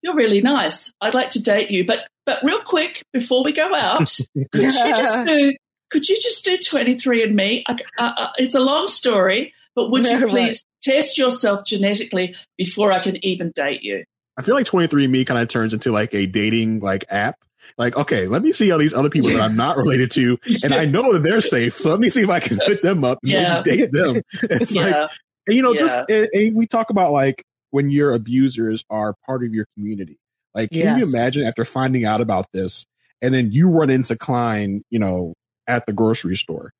you're really nice. I'd like to date you, but but real quick before we go out, could you just do could you just do 23 and me? Uh, uh, it's a long story, but would you please right. test yourself genetically before I can even date you? I feel like 23 and me kind of turns into like a dating like app. Like, okay, let me see all these other people that I'm not related to, yes. and I know that they're safe. So let me see if I can put them up and yeah. date them. It's yeah. like, and, you know, yeah. just and, and we talk about like when your abusers are part of your community. Like, can yes. you imagine after finding out about this and then you run into Cline, you know, at the grocery store?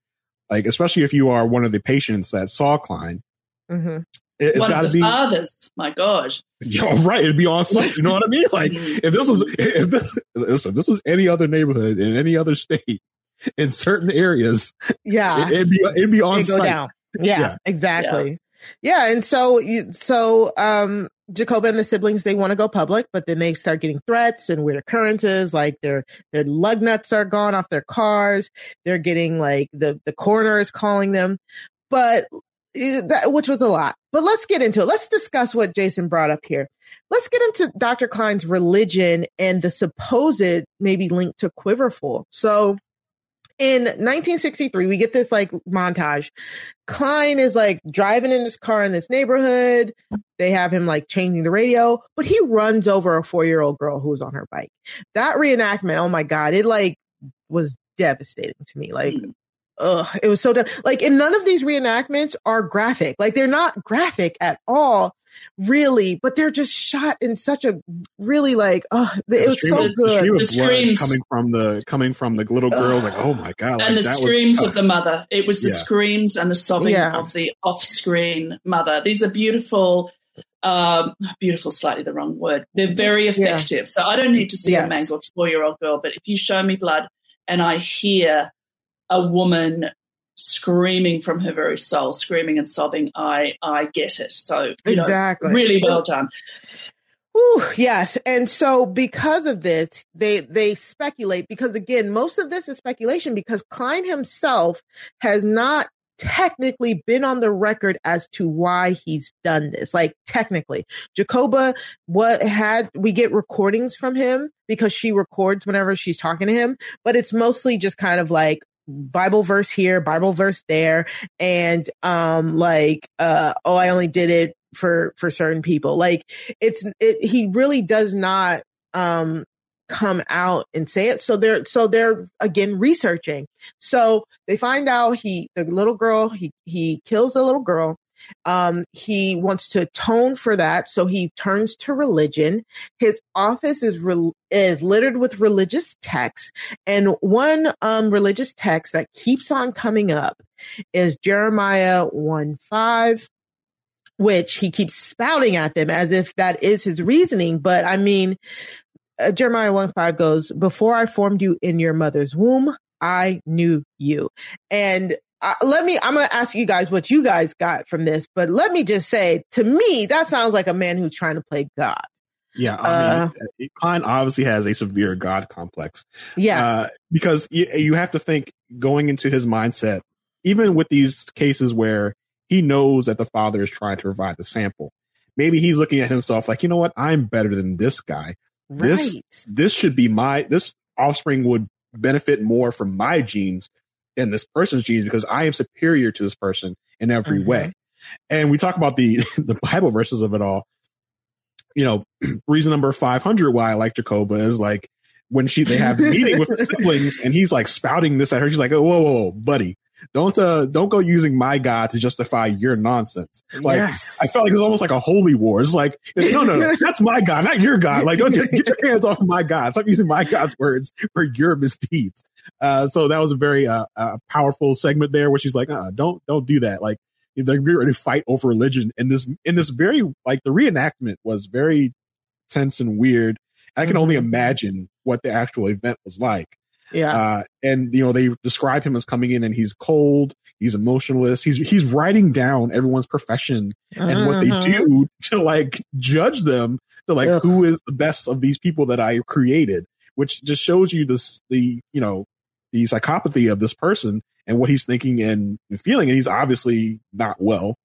Like, especially if you are one of the patients that saw Cline. Mm-hmm. It, one of the be, fathers. My gosh. Yo, right. It'd be on site. You know what I mean? Like, mm-hmm. if this was, if this, listen, this was any other neighborhood in any other state in certain areas. Yeah. It, would be, it'd be on site. Yeah, yeah, exactly. Yeah. Yeah. And so, so, um, Jacoba and the siblings, they want to go public, but then they start getting threats and weird occurrences. Like their, their lug nuts are gone off their cars. They're getting like the, the coroner is calling them, but eh, that, which was a lot, but let's get into it. Let's discuss what Jason brought up here. Let's get into Dr. Cline's religion and the supposed maybe link to Quiverful. So in 1963, we get this like montage. Cline is like driving in his car in this neighborhood. They have him like changing the radio, but he runs over a four year old girl who was on her bike. That reenactment, oh my God, it like was devastating to me. Like, mm. Ugh, it was so, de- like, and none of these reenactments are graphic. Like, they're not graphic at all really, but they're just shot in such a really like, oh, it was so of, good. The, the screams coming from the coming from the little girl, like, oh my god, and the screams of the mother. It was the yeah. screams and the sobbing yeah. of the off-screen mother. These are beautiful. Um, beautiful, slightly the wrong word. They're very effective. Yeah. So I don't need to see yes. a mangled four-year-old girl, but if you show me blood and I hear a woman screaming from her very soul, screaming and sobbing, I I get it. So exactly, know, really well done. Ooh, yes. And so because of this, they they speculate because again, most of this is speculation because Cline himself has not technically been on the record as to why he's done this. Like technically, Jacoba what had we get recordings from him because she records whenever she's talking to him, but it's mostly just kind of like Bible verse here, Bible verse there, and um like uh oh I only did it for for certain people. Like it's it he really does not um come out and say it. So they're so they're again researching. So they find out he the little girl he he kills the little girl. Um, he wants to atone for that, so he turns to religion. His office is re- is littered with religious texts, and one um, religious text that keeps on coming up is Jeremiah one five which he keeps spouting at them as if that is his reasoning. But I mean, uh, Jeremiah 1 5 goes, Before I formed you in your mother's womb, I knew you. And uh, let me, I'm going to ask you guys what you guys got from this, but let me just say, to me, that sounds like a man who's trying to play God. Yeah, I mean, uh, Cline obviously has a severe God complex. Yeah, uh, because you, you have to think going into his mindset, even with these cases where he knows that the father is trying to provide the sample. Maybe he's looking at himself like, you know what? I'm better than this guy. Right. This this should be my this offspring would benefit more from my genes than this person's genes because I am superior to this person in every mm-hmm. way. And we talk about the the Bible verses of it all. You know, reason number 500 why I like Jacoba is like when she they have the meeting with the siblings and he's like spouting this at her. She's like, oh, whoa, whoa, whoa, buddy, don't uh don't go using my God to justify your nonsense. Like yes. I felt like it was almost like a holy war. It's like no no no that's my God, not your God. Like don't get your hands off my God. Stop using my God's words for your misdeeds. Uh, so that was a very uh, uh powerful segment there where she's like, uh, don't don't do that. Like they're ready to fight over religion. And this in this very like the reenactment was very tense and weird. I can only mm-hmm. imagine what the actual event was like. Yeah. Uh, and you know, they describe him as coming in and he's cold, he's emotionless, he's he's writing down everyone's profession and uh-huh. what they mm-hmm. do to like judge them to like Ugh. who is the best of these people that I created, which just shows you this the you know the psychopathy of this person and what he's thinking and feeling, and he's obviously not well.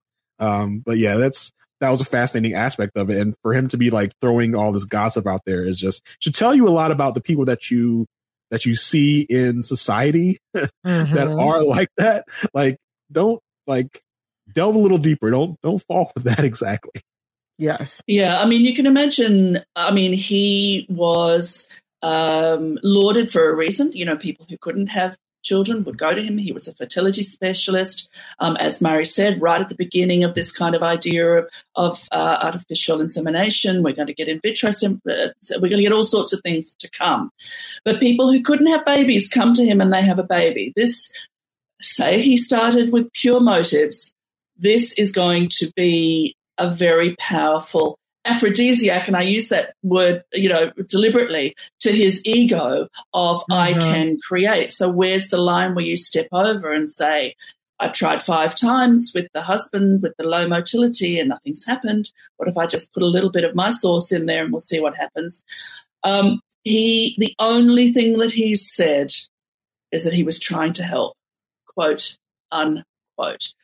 Um, but yeah, that's that was a fascinating aspect of it. And for him to be like throwing all this gossip out there is just should tell you a lot about the people that you that you see in society mm-hmm. that are like that. Like, don't like delve a little deeper. Don't don't fall for that exactly. Yes. Yeah, I mean, you can imagine. I mean, he was um, lauded for a reason. You know, people who couldn't have children would go to him. He was a fertility specialist. Um, as Mari said, right at the beginning of this kind of idea of, of uh, artificial insemination, we're going to get in vitro, uh, we're going to get all sorts of things to come. But people who couldn't have babies come to him and they have a baby. This, say he started with pure motives, this is going to be a very powerful aphrodisiac, and I use that word, you know, deliberately to his ego of mm-hmm. I can create. So where's the line where you step over and say, I've tried five times with the husband with the low motility and nothing's happened. What if I just put a little bit of my sauce in there and we'll see what happens? Um, he, the only thing that he said is that he was trying to help, quote, unquote.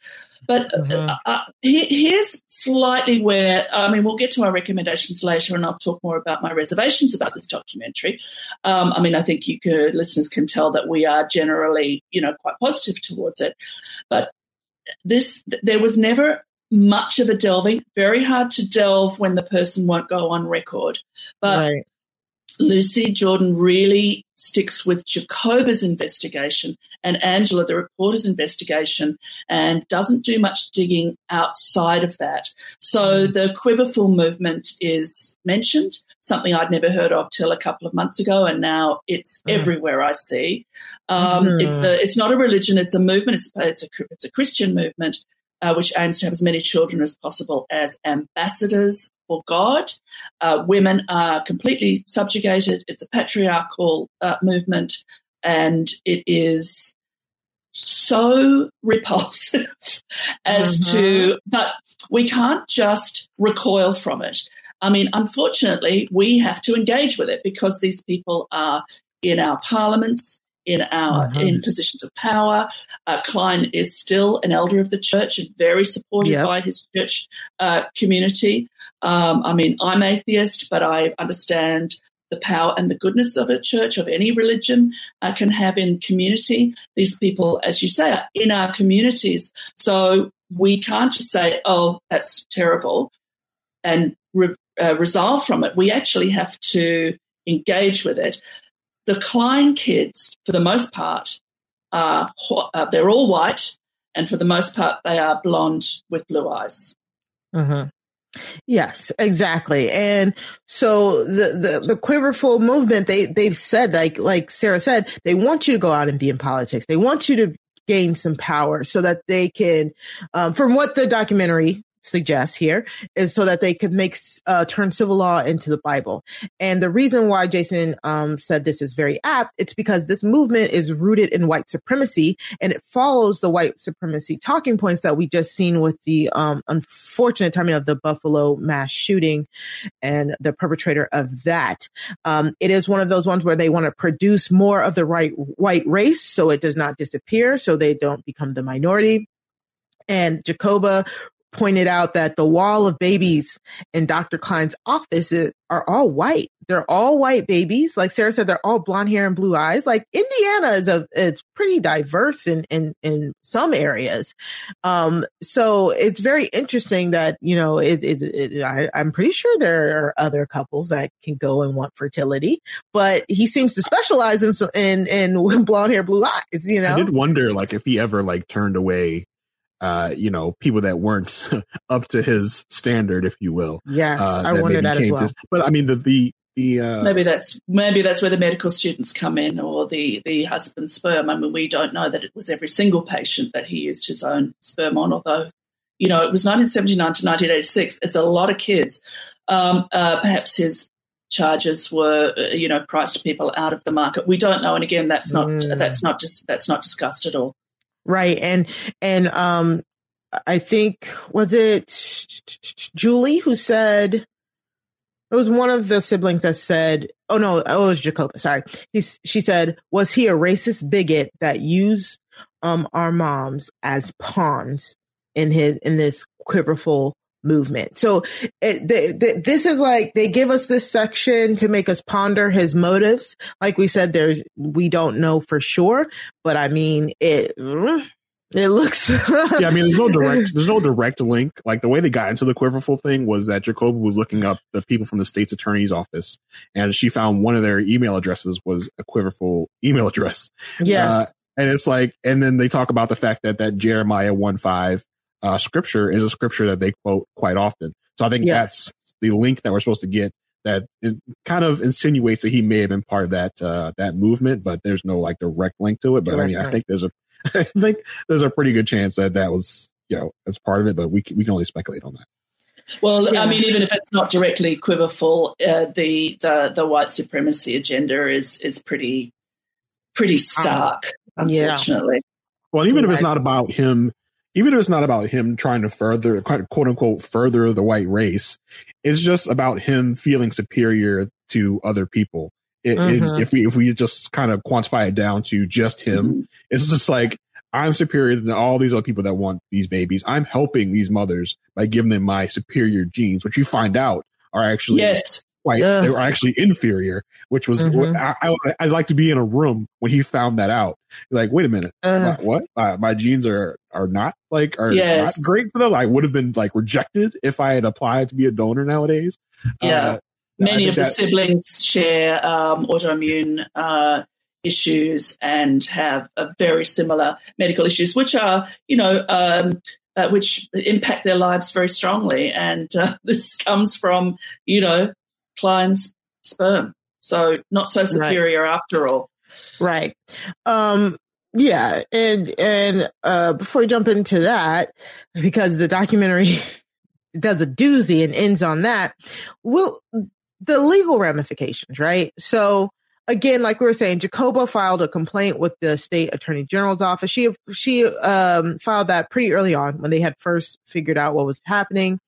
But mm-hmm. uh, here's slightly where, I mean, we'll get to our recommendations later and I'll talk more about my reservations about this documentary. Um, I mean, I think you could, listeners can tell that we are generally, you know, quite positive towards it. But this, there was never much of a delving, very hard to delve when the person won't go on record. But right. Lucie Jourdan really sticks with Jacoba's investigation and Angela, the reporter's investigation, and doesn't do much digging outside of that. So mm. the Quiverful movement is mentioned, something I'd never heard of till a couple of months ago, and now it's mm. everywhere I see. Um, mm. It's a, it's not a religion; it's a movement. It's, it's a it's a Christian movement. Uh, which aims to have as many children as possible as ambassadors for God. Uh, women are completely subjugated. It's a patriarchal uh, movement, and it is so repulsive as mm-hmm. to, but we can't just recoil from it. I mean, unfortunately, we have to engage with it because these people are in our parliaments, in our mm-hmm. in positions of power. Uh, Cline is still an elder of the church and very supported yep. by his church uh, community. Um, I mean, I'm atheist, but I understand the power and the goodness of a church, of any religion, uh, can have in community. These people, as you say, are in our communities. So we can't just say, oh, that's terrible, and re- uh, resolve from it. We actually have to engage with it. The Cline kids, for the most part, are uh, they're all white, and for the most part, they are blonde with blue eyes. Mm-hmm. Yes, exactly. And so the, the, the quiverful movement, they, they've said, like, like Sarah said, they want you to go out and be in politics. They want you to gain some power so that they can, um, from what the documentary suggests here is so that they could make uh, turn civil law into the Bible. And the reason why Jason um, said this is very apt, it's because this movement is rooted in white supremacy and it follows the white supremacy talking points that we just seen with the um, unfortunate timing of the Buffalo mass shooting and the perpetrator of that. Um, it is one of those ones where they want to produce more of the right white race so it does not disappear, so they don't become the minority. And Jacoba pointed out that the wall of babies in Dr. Cline's office are all white. They're all white babies. Like Sarah said, they're all blonde hair and blue eyes. Like Indiana is a, it's pretty diverse in, in, in some areas. Um, so it's very interesting that, you know, it, it, it, I, I'm pretty sure there are other couples that can go and want fertility, but he seems to specialize in, in, in blonde hair, blue eyes, you know? I did wonder, like, if he ever, like, turned away uh, you know, people that weren't up to his standard, if you will. Yes, uh, I wonder that as well. To, but I mean, the the the uh, maybe that's maybe that's where the medical students come in, or the the husband sperm. I mean, we don't know that it was every single patient that he used his own sperm on, although you know it was 1979 to 1986. It's a lot of kids. Um, uh, perhaps his charges were uh, you know priced people out of the market. We don't know, and again, that's not mm. that's not just that's not discussed at all. Right. And, and, um, I think, was it Julie who said, it was one of the siblings that said, oh no, oh, it was Jacoba. Sorry. He's, she said, was he a racist bigot that used, um, our moms as pawns in his, in this quiverful movement. So it, the, the, this is like they give us this section to make us ponder his motives. Like we said, there's we don't know for sure, but I mean it. It looks. yeah, I mean, there's no direct, there's no direct link. Like the way they got into the quiverful thing was that Jacob was looking up the people from the state's attorney's office, and she found one of their email addresses was a quiverful email address. Yes. Uh, and it's like, and then they talk about the fact that that Jeremiah one five uh, scripture is a scripture that they quote quite often. So I think yeah. that's the link that we're supposed to get that it kind of insinuates that he may have been part of that uh, that movement, but there's no like direct link to it. But I mean, right. I think there's a I think there's a pretty good chance that that was you know as part of it, but we we can only speculate on that. Well, yeah. I mean, even if it's not directly quiverful, uh, the, the the white supremacy agenda is is pretty pretty stark, um, unfortunately. Yeah. Well, even if it's not about him even if it's not about him trying to further, quote unquote, further the white race, it's just about him feeling superior to other people. It, mm-hmm. it, if we if we just kind of quantify it down to just him, mm-hmm. it's just like I'm superior than all these other people that want these babies. I'm helping these mothers by giving them my superior genes, which you find out are actually yes quite yeah. they were actually inferior, which was mm-hmm. I, I, would like to be in a room when he found that out. Like, wait a minute, uh, my, what? Uh, my genes are are not like are yes. not great for them. I would have been like rejected if I had applied to be a donor nowadays. Yeah, uh, many of the siblings share um, autoimmune uh, issues and have very similar medical issues, which are you know. Um, uh, which impact their lives very strongly. And uh, this comes from, you know, Cline's sperm. So not so superior right. after all. Right. Um, yeah. And, and, uh, before we jump into that, because the documentary does a doozy and ends on that, will the legal ramifications, right? So, again, like we were saying, Jacoba filed a complaint with the state attorney general's office. She she um, filed that pretty early on when they had first figured out what was happening,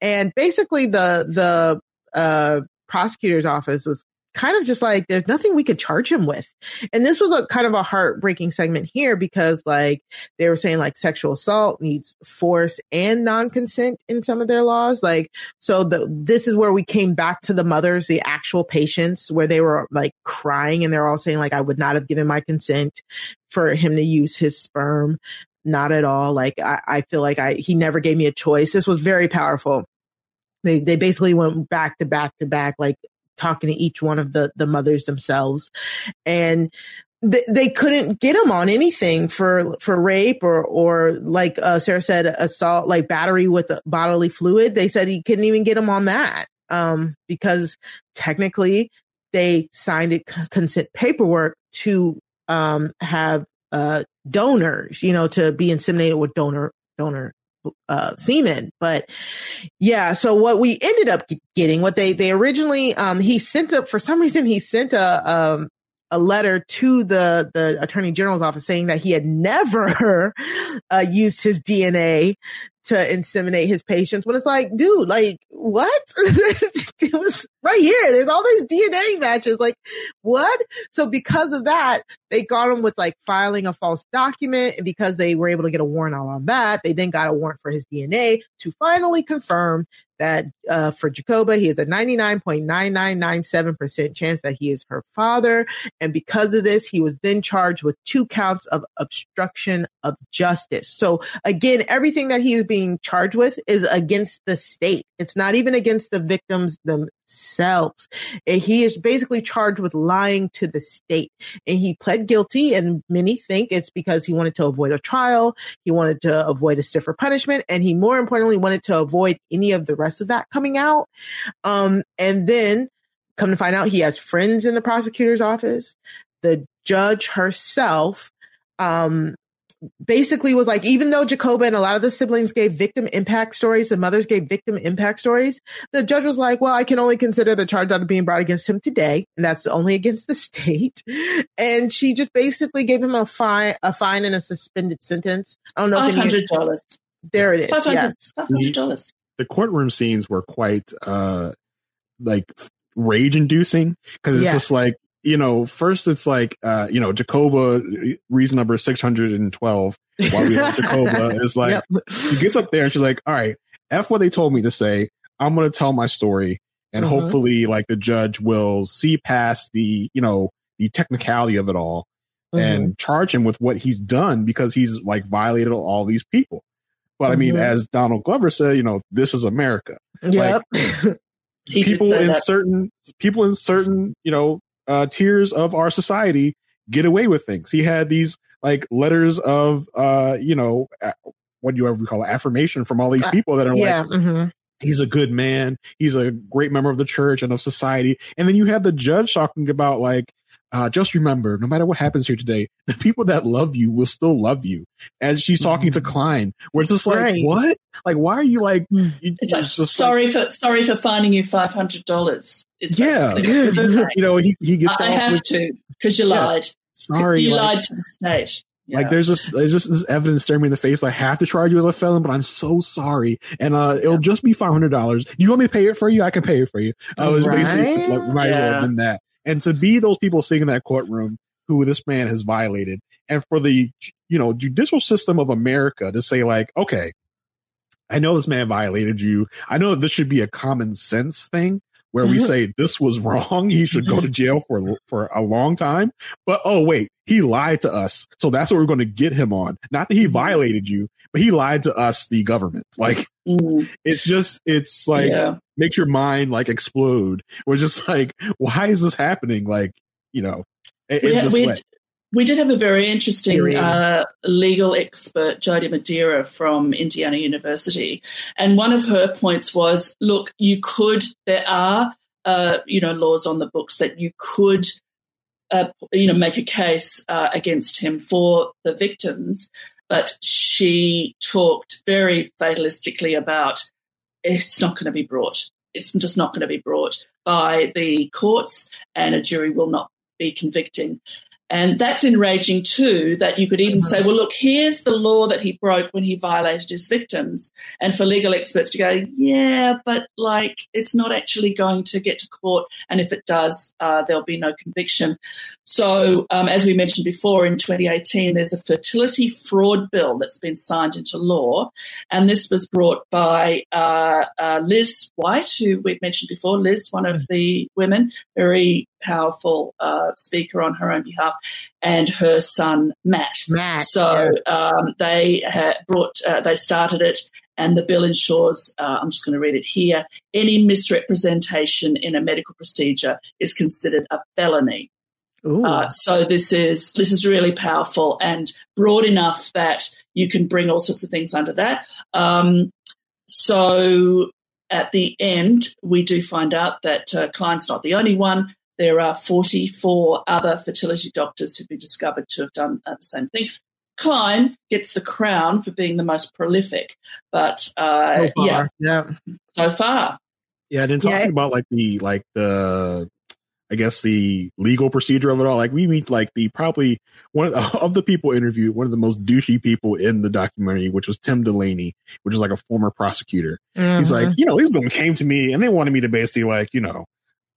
and basically the the uh, prosecutor's office was kind of just like there's nothing we could charge him with. And this was a kind of a heartbreaking segment here because like they were saying like sexual assault needs force and non-consent in some of their laws. Like so the this is where we came back to the mothers, the actual patients where they were like crying and they're all saying like I would not have given my consent for him to use his sperm. Not at all. Like I, I feel like I he never gave me a choice. This was very powerful they they basically went back to back to back like talking to each one of the the mothers themselves, and they, couldn't get him on anything for for rape or or like uh, Sarah said, assault, like battery with bodily fluid. They said he couldn't even get him on that um, because technically they signed it consent paperwork to um, have uh, donors, you know, to be inseminated with donor donor uh, semen. But yeah, so what we ended up getting, what they they originally um, he sent up for some reason he sent a um, a letter to the the attorney general's office saying that he had never uh, used his DNA to inseminate his patients. But it's like, dude, like what? it was right here. There's all these DNA matches. Like what? So because of that, they got him with like filing a false document. And because they were able to get a warrant out on that, they then got a warrant for his DNA to finally confirm that uh, for Jacoba, he has a 99.9997% chance that he is her father. And because of this, he was then charged with two counts of obstruction of justice. So again, everything that he is being charged with is against the state. It's not even against the victims themselves. And he is basically charged with lying to the state. And he pled guilty, and many think it's because he wanted to avoid a trial, he wanted to avoid a stiffer punishment, and he more importantly wanted to avoid any of the rest of that coming out. Um, and then come to find out he has friends in the prosecutor's office. The judge herself, um, basically was like, even though Jacoba and a lot of the siblings gave victim impact stories, the mothers gave victim impact stories, the judge was like, well, I can only consider the charge that are being brought against him today, and that's only against the state. And she just basically gave him a fine, a fine and a suspended sentence. I don't know. Five hundred dollars. There it is. 500, yes. Five hundred dollars the courtroom scenes were quite uh like rage inducing because it's yes. just like you know first it's like uh you know jacoba reason number 612 while we have jacoba is like yep. she gets up there and she's like all right f what they told me to say i'm gonna tell my story and mm-hmm. hopefully like the judge will see past the you know the technicality of it all mm-hmm. and charge him with what he's done because he's like violated all these people but I mean, mm-hmm. as Donald Glover said, you know, this is America. Yep. Like, people in that. certain people in certain you know uh, tiers of our society get away with things. He had these like letters of uh, you know what do you ever call it affirmation from all these uh, people that are yeah, like. Mm-hmm. He's a good man. He's a great member of the church and of society. And then you have the judge talking about like, uh, just remember, no matter what happens here today, the people that love you will still love you. As she's talking mm-hmm. to Cline, where it's just like, right. what? Like, why are you like? Mm. You, it's like sorry like, for sorry for finding you five hundred dollars. Yeah, you know, he he gets. I, I have with, to because you yeah, lied. Sorry, you like, lied to the state. Yeah. Like there's just there's just this evidence staring me in the face. I have to charge you as a felon, but I'm so sorry, and uh, it'll just be five hundred dollars. You want me to pay it for you? I can pay it for you. I was right? basically like, might yeah. as well have been that. And to be those people sitting in that courtroom who this man has violated, and for the you know judicial system of America to say like, okay, I know this man violated you. I know this should be a common sense thing where we say this was wrong. He should go to jail for for a long time. But oh wait, he lied to us, so that's what we're going to get him on. Not that he mm-hmm. violated you, but he lied to us, the government. Like mm. it's just it's like yeah. makes your mind like explode. We're just like, why is this happening? Like you know, in, we, in we, we did have a very interesting uh, legal expert, Jody Madeira from Indiana University, and one of her points was, look, you could there are uh, you know laws on the books that you could uh, you know, make a case uh, against him for the victims, but she talked very fatalistically about it's not going to be brought. It's just not going to be brought by the courts, and a jury will not be convicting. And that's enraging too, that you could even say, mm-hmm. well, look, here's the law that he broke when he violated his victims. And for legal experts to go, yeah, but like it's not actually going to get to court. And if it does, uh, there'll be no conviction. So, um, as we mentioned before, in 2018, there's a fertility fraud bill that's been signed into law. And this was brought by uh, uh, Liz White, who we've mentioned before. Liz, one of the women, very powerful uh, speaker on her own behalf, and her son Matt. Matt. So yeah. um, they brought, uh, they started it, And the bill ensures, uh, I'm just going to read it here, any misrepresentation in a medical procedure is considered a felony. Uh, so this is this is really powerful and broad enough that you can bring all sorts of things under that. Um, so at the end, we do find out that uh, Cline's not the only one. There are 44 other fertility doctors who've been discovered to have done uh, the same thing. Cline gets the crown for being the most prolific, but uh, so yeah, yeah, so far. Yeah, and then talking yeah. about like the like the I guess the legal procedure of it all. Like we meet like the probably one of the, of the people interviewed, one of the most douchey people in the documentary, which was Tim Delaney, which is like a former prosecutor. Mm-hmm. He's like, you know, these women came to me and they wanted me to basically like, you know,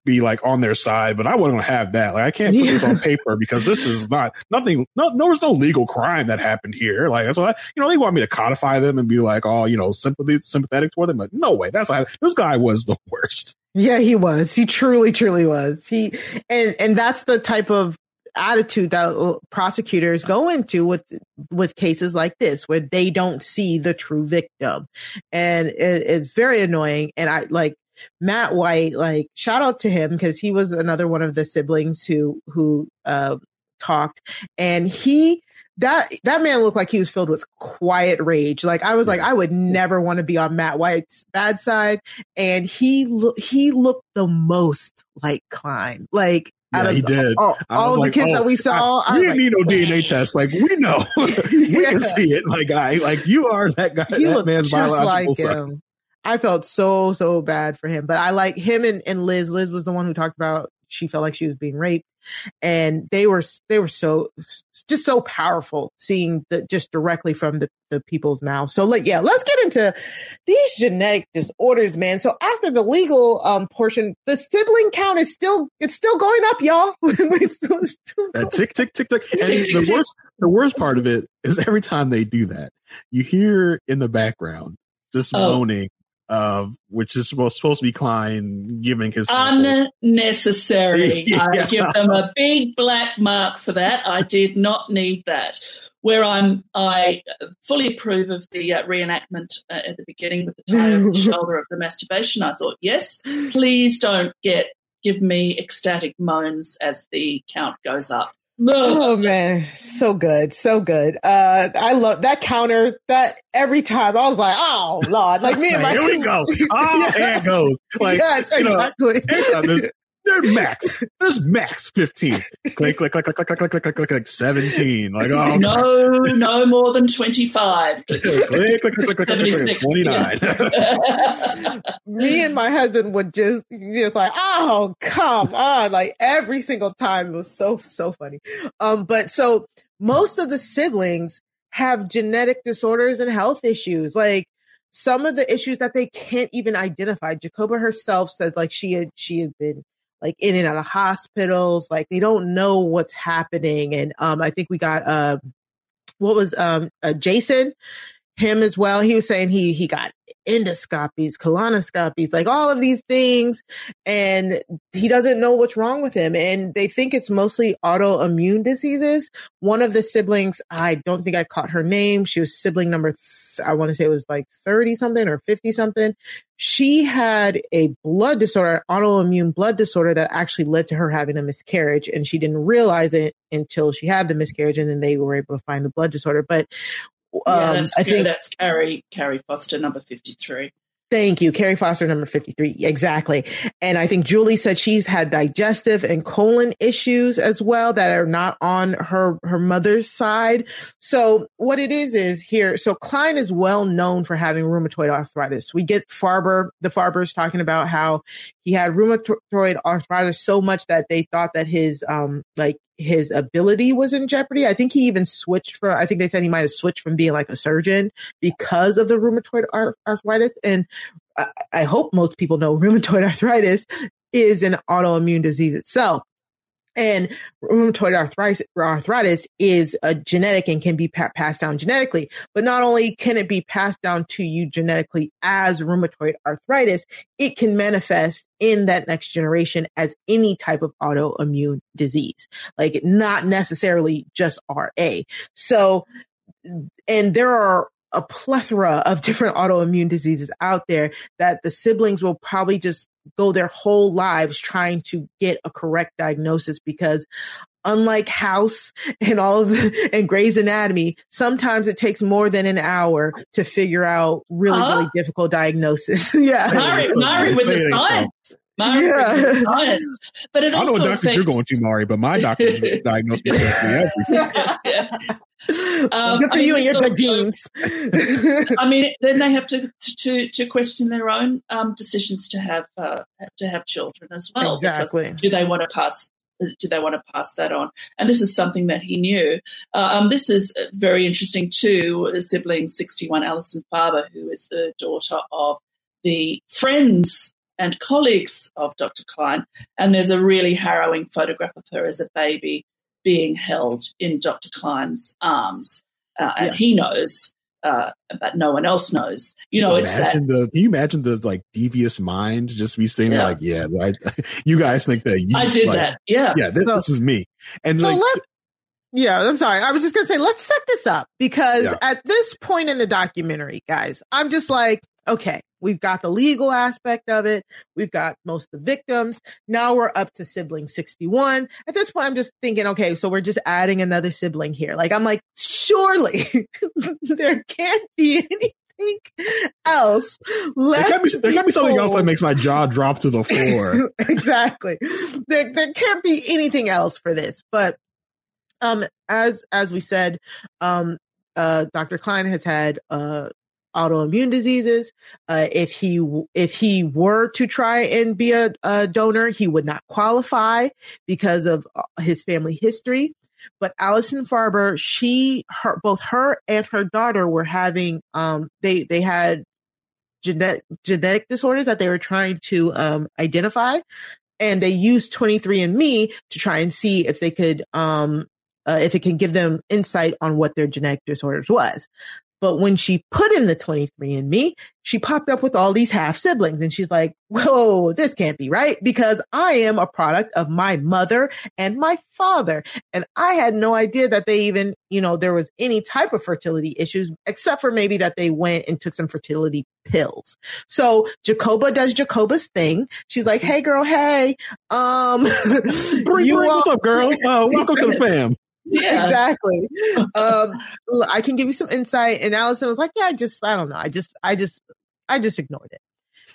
be like on their side, but I wouldn't have that. Like I can't put yeah. this on paper because this is not nothing. No, there was no legal crime that happened here. Like that's why you know they want me to codify them and be like, oh, you know, sympathy, sympathetic toward them. But no way, that's not. This guy was the worst. Yeah, he was. He truly, truly was. He and and that's the type of attitude that uh, prosecutors go into with with cases like this where they don't see the true victim and it, it's very annoying and i like Matt White, like shout out to him because he was another one of the siblings who who uh, talked, and he that that man looked like he was filled with quiet rage. Like I was like, I would never want to be on Matt White's bad side, and he lo- he looked the most like Cline. Like yeah, he did. All, all the like, kids oh, that we saw, I, we didn't like, need no DNA test. Like we know, we yeah. can see it. My guy, like you are that guy. He that man's biological like son. Him. I felt so, so bad for him. But I like him and, and Liz. Liz was the one who talked about she felt like she was being raped. And they were they were so just so powerful seeing the just directly from the, the people's mouth. So like yeah, let's get into these genetic disorders, man. So after the legal um portion, the sibling count is still it's still going up, y'all. uh, tick tick tick tick. And the worst the worst part of it is every time they do that, you hear in the background this oh. moaning of which is supposed, supposed to be Cline giving his unnecessary. yeah. I give them a big black mark for that. I did not need that. Where I'm, I fully approve of the uh, reenactment uh, at the beginning with the tie over the shoulder of the masturbation. I thought, yes, please don't get give me ecstatic moans as the count goes up. Oh man, so good, so good. Uh, I love that counter. That every time I was like, "Oh Lord!" Like me and my here we go. Oh, yeah. it goes. Like yes, exactly. Know, there's max. There's max 15. Click, click, click, click, click, click, click, click, click, click, 17. Like, oh. No, no more than 25. Click, click, click, click, click, click, click, 29. Me and my husband would just, just like, oh, come on. Like every single time. It was so, so funny. Um, but so most of the siblings have genetic disorders and health issues. Like, some of the issues that they can't even identify. Jacoba herself says like she had she had been like in and out of hospitals. Like they don't know what's happening. And um, I think we got uh, what was um uh, Jason, him as well. He was saying he he got endoscopies, colonoscopies, like all of these things, and he doesn't know what's wrong with him. And they think it's mostly autoimmune diseases. One of the siblings, I don't think I caught her name. She was sibling number I want to say it was like 30 something or 50 something. She had a blood disorder, autoimmune blood disorder that actually led to her having a miscarriage. And she didn't realize it until she had the miscarriage. And then they were able to find the blood disorder. But um, yeah, that's, I think that's Carrie, Carrie Foster, number 53. Thank you. Carrie Foster, number 53. Exactly. And I think Julie said she's had digestive and colon issues as well that are not on her, her mother's side. So what it is, is here. So Cline is well known for having rheumatoid arthritis. We get Farber, the Farbers talking about how he had rheumatoid arthritis so much that they thought that his, um, like his ability was in jeopardy. I think he even switched from, I think they said he might have switched from being like a surgeon because of the rheumatoid arthritis. And I, I hope most people know rheumatoid arthritis is an autoimmune disease itself. And rheumatoid arthritis, arthritis is a genetic and can be pa- passed down genetically. But not only can it be passed down to you genetically as rheumatoid arthritis, it can manifest in that next generation as any type of autoimmune disease, like not necessarily just RA. So, and there are a plethora of different autoimmune diseases out there that the siblings will probably just go their whole lives trying to get a correct diagnosis because unlike House and all of the, and Grey's Anatomy, sometimes it takes more than an hour to figure out really, uh really difficult diagnosis. yeah. Mari, Mari with the science. Mari yeah. with the science. But it I don't know what doctor you're going to, Mari, but my doctor diagnosed me correctly everything. Um, Good for I mean, you and your good genes. I mean, then they have to to to question their own um, decisions to have uh, to have children as well. Exactly. Do they want to pass do they want to pass that on? And this is something that he knew. Uh, um, this is very interesting too. Sibling 61, Alison Farber, who is the daughter of the friends and colleagues of Dr. Cline. And there's a really harrowing photograph of her as a baby being held in Dr. Cline's arms. Uh, and yeah. he knows uh, but no one else knows. You know, it's that. The, can you imagine the like devious mind just be sitting yeah. like, yeah, I, you guys think that you, I did like, that. Yeah, yeah, this, so, this is me. And so like, let, yeah, I'm sorry. I was just gonna say, let's set this up because yeah. at this point in the documentary, guys, I'm just like, okay, we've got the legal aspect of it. We've got most of the victims. Now we're up to sibling 61. At this point, I'm just thinking, okay, so we're just adding another sibling here. Like, I'm like, surely there can't be anything else left. There can't be, there can't be something else that makes my jaw drop to the floor. exactly. There, there can't be anything else for this. But um, as as we said, um, uh, Dr. Cline has had uh, autoimmune diseases. Uh, if he if he were to try and be a, a, donor, he would not qualify because of uh, his family history. But Allison Farber, she her both her and her daughter were having um they they had genetic genetic disorders that they were trying to um identify and they used 23andme to try and see if they could um uh, if it can give them insight on what their genetic disorders was. But when she put in the 23andMe, she popped up with all these half siblings and she's like, whoa, this can't be right because I am a product of my mother and my father. And I had no idea that they even, you know, there was any type of fertility issues except for maybe that they went and took some fertility pills. So Jacoba does Jacoba's thing. She's like, Hey girl, hey, um, Bree, you what's up girl? Uh, welcome to the fam. Yeah. exactly. Um, I can give you some insight. And Allison was like, yeah, I just, I don't know. I just, I just, I just ignored it.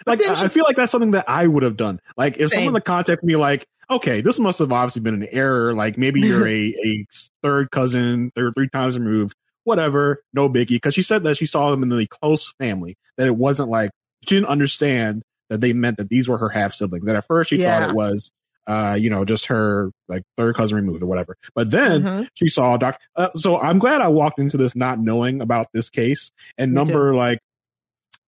But like, she, I feel like that's something that I would have done. Like, if same. someone contacted me, like, okay, this must have obviously been an error. Like, maybe you're a, a third cousin, third, three times removed, whatever, no biggie. Because she said that she saw them in the close family, that it wasn't like, she didn't understand that they meant that these were her half siblings. That at first she yeah. thought it was uh, you know, just her like third cousin removed or whatever. But then mm-hmm. she saw a doc. Uh, so I'm glad I walked into this not knowing about this case and number like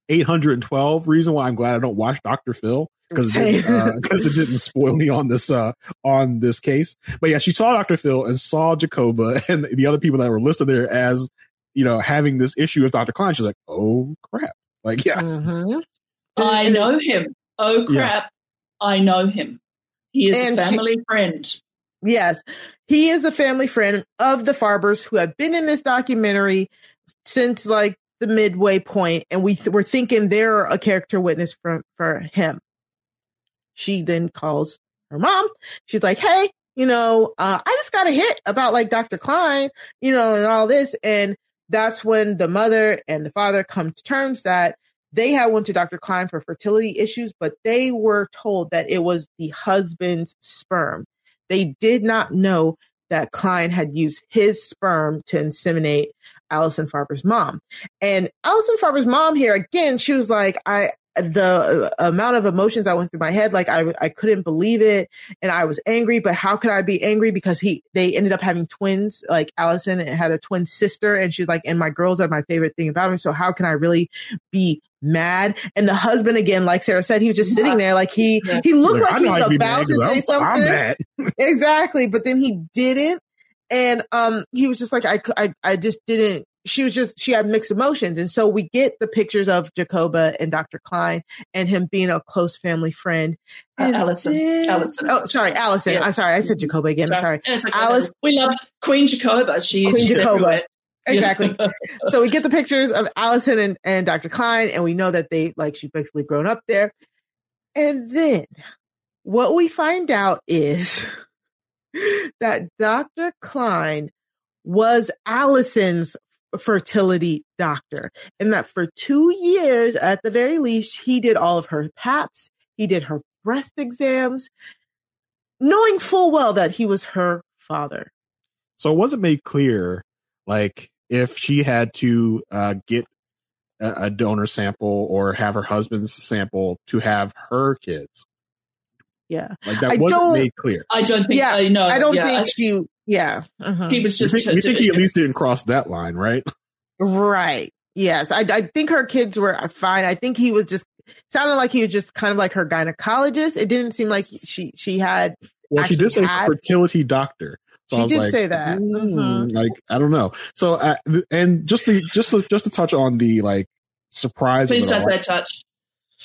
812 reason why I'm glad I don't watch Dr. Phil because it, uh, it didn't spoil me on this uh on this case. But yeah, she saw Dr. Phil and saw Jacoba and the other people that were listed there as you know having this issue with Dr. Cline. She's like, oh crap! Like yeah, mm-hmm. I know him. Oh crap! Yeah. I know him. He is and a family she, friend. Yes, he is a family friend of the Farbers who have been in this documentary since like the midway point, and we th- were thinking they're a character witness for for him. She then calls her mom. She's like, "Hey, you know, uh, I just got a hit about like Dr. Cline, you know, and all this." And that's when the mother and the father come to terms that they had went to Dr. Cline for fertility issues, but they were told that it was the husband's sperm. They did not know that Cline had used his sperm to inseminate Allison Farber's mom. And Allison Farber's mom here, again, she was like, I, the amount of emotions I went through my head, like I, I couldn't believe it. And I was angry, but how could I be angry? Because he, they ended up having twins, like Alison had a twin sister and she's like, and my girls are my favorite thing about me. So how can I really be mad? And the husband, again, like Sarah said, he was just sitting there, like he, he looked like, like he was about to say something. exactly. But then he didn't. And, um, he was just like, I, I, I just didn't she was just she had mixed emotions and so we get the pictures of jacoba and dr cline and him being a close family friend uh, Allison, then, alison oh sorry Allison. yeah. i'm sorry i said jacoba again sorry, sorry. alice we love queen jacoba she's, queen she's jacoba everywhere. Exactly. so we get the pictures of Allison and, and Dr. Cline, and we know that they like she's basically grown up there. And then what we find out is that Dr. Cline was Allison's fertility doctor, and that for two years, at the very least, he did all of her PAPs, he did her breast exams, knowing full well that he was her father. So it wasn't made clear, like if she had to uh, get a, a donor sample or have her husband's sample to have her kids. Yeah, like that I wasn't don't- made clear. I don't think. yeah, I know. I don't yeah, think I- she. Yeah, uh-huh. he was You just. think, you think he at least didn't cross that line, right? right. Yes, I, I think her kids were fine. I think he was just sounded like he was just kind of like her gynecologist. It didn't seem like she she had. Well, she did say had- fertility doctor. So She I was did like, say that. "Hmm," Mhm. Like I don't know. So uh, and just to just to, just to touch on the like surprise. Please it don't all, say touch.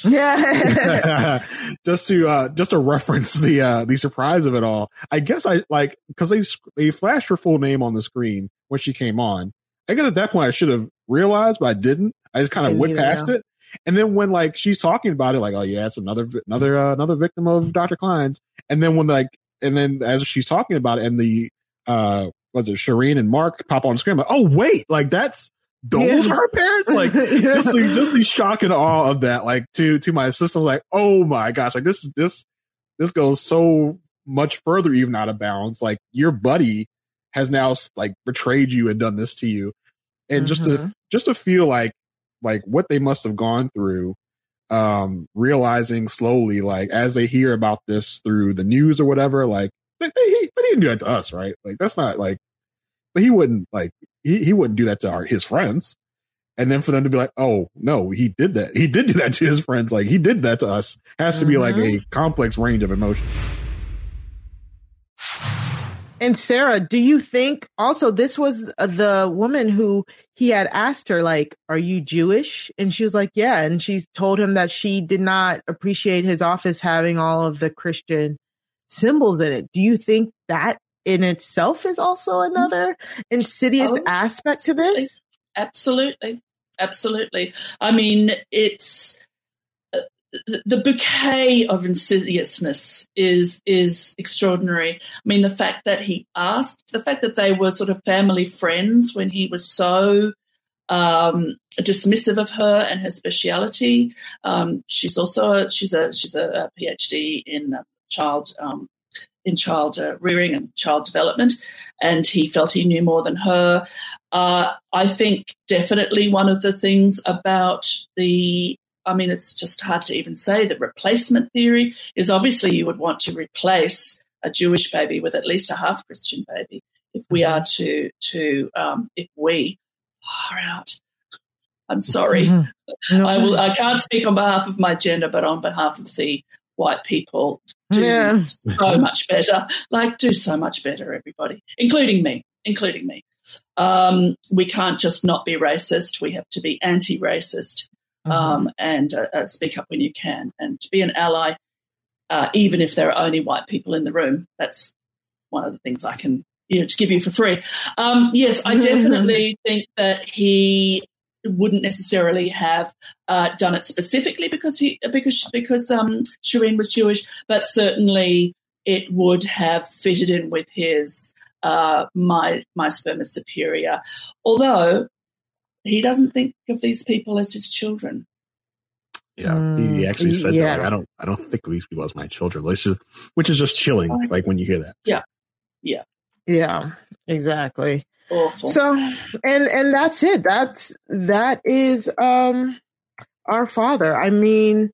Yeah. just to uh just to reference the uh the surprise of it all i guess i like because they they flashed her full name on the screen when she came on i guess at that point i should have realized but i didn't i just kind of went past know. it and then when like she's talking about it like oh yeah it's another another uh, another victim of dr cline's and then when like and then as she's talking about it and the uh was it Shireen and Mark pop on screen like oh wait like that's those Yeah. are her parents like just the just the shock and awe of that, like to to my system, like oh my gosh, like this this this goes so much further even out of bounds. Like your buddy has now like betrayed you and done this to you, and just to Mhm. just to feel like like what they must have gone through, um, realizing slowly like as they hear about this through the news or whatever, like they, they, they didn't do that to us, right? Like that's not like, but he wouldn't like he, he wouldn't do that to our, his friends. And then for them to be like, oh no, he did that. He did do that to his friends. Like he did that to us. Has to be like a complex range of emotion. And Sarah, do you think also this was uh, the woman who he had asked her, like, are you Jewish? And she was like, yeah. And she told him that she did not appreciate his office having all of the Christian symbols in it. Do you think that in itself is also another insidious Oh, aspect to this? Absolutely, absolutely. I mean, it's uh, the the bouquet of insidiousness is is extraordinary. I mean, the fact that he asked, the fact that they were sort of family friends when he was so um, dismissive of her and her speciality. Um, she's also a, she's a she's a, PhD in uh, child um, in child uh, rearing and child development, and he felt he knew more than her. Uh, I think definitely one of the things about the I mean, it's just hard to even say the replacement theory is obviously you would want to replace a Jewish baby with at least a half Christian baby if we are to to um, if we are out. I'm sorry. Mhm. I will. I can't speak on behalf of my gender, but on behalf of the white people, do Yeah. so much better. Like, do so much better, everybody, including me, including me. Um, we can't just not be racist. We have to be anti-racist um, and uh, uh, speak up when you can, and to be an ally, uh, even if there are only white people in the room. That's one of the things I can you know to give you for free. Um, yes, I definitely think that he wouldn't necessarily have uh, done it specifically because he because because um, Shireen was Jewish, but certainly it would have fitted in with his uh, my my sperm is superior. Although he doesn't think of these people as his children. Yeah, he Mm, actually said yeah. that. Like, I don't, I don't think of these people as my children, which is, which is just chilling. Like when you hear that. Yeah, yeah, yeah, exactly. Awful. So, and and that's it. That's that is um our father. I mean,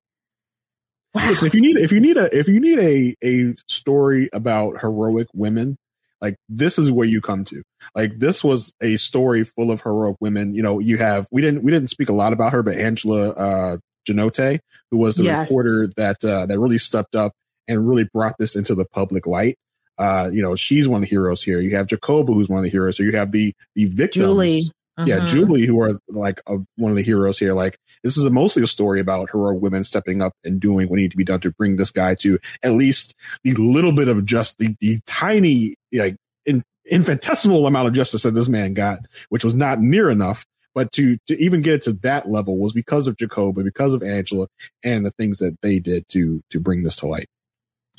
wow. Listen, if you need, if you need a, if you need a a story about heroic women, like this is where you come to. Like this was a story full of heroic women. You know, you have we didn't we didn't speak a lot about her, but Angela uh Ganote, who was the Yes. reporter that uh, that really stepped up and really brought this into the public light. Uh, you know, she's one of the heroes here. You have Jacoba, who's one of the heroes. So you have the the victims. Julie. Yeah, Mhm. Julie, who are like a, one of the heroes here. Like this is a, mostly a story about heroic women stepping up and doing what needed to be done to bring this guy to at least the little bit of just the, the tiny like in infinitesimal amount of justice that this man got, which was not near enough. But to to even get it to that level was because of Jacoba, because of Angela, and the things that they did to to bring this to light.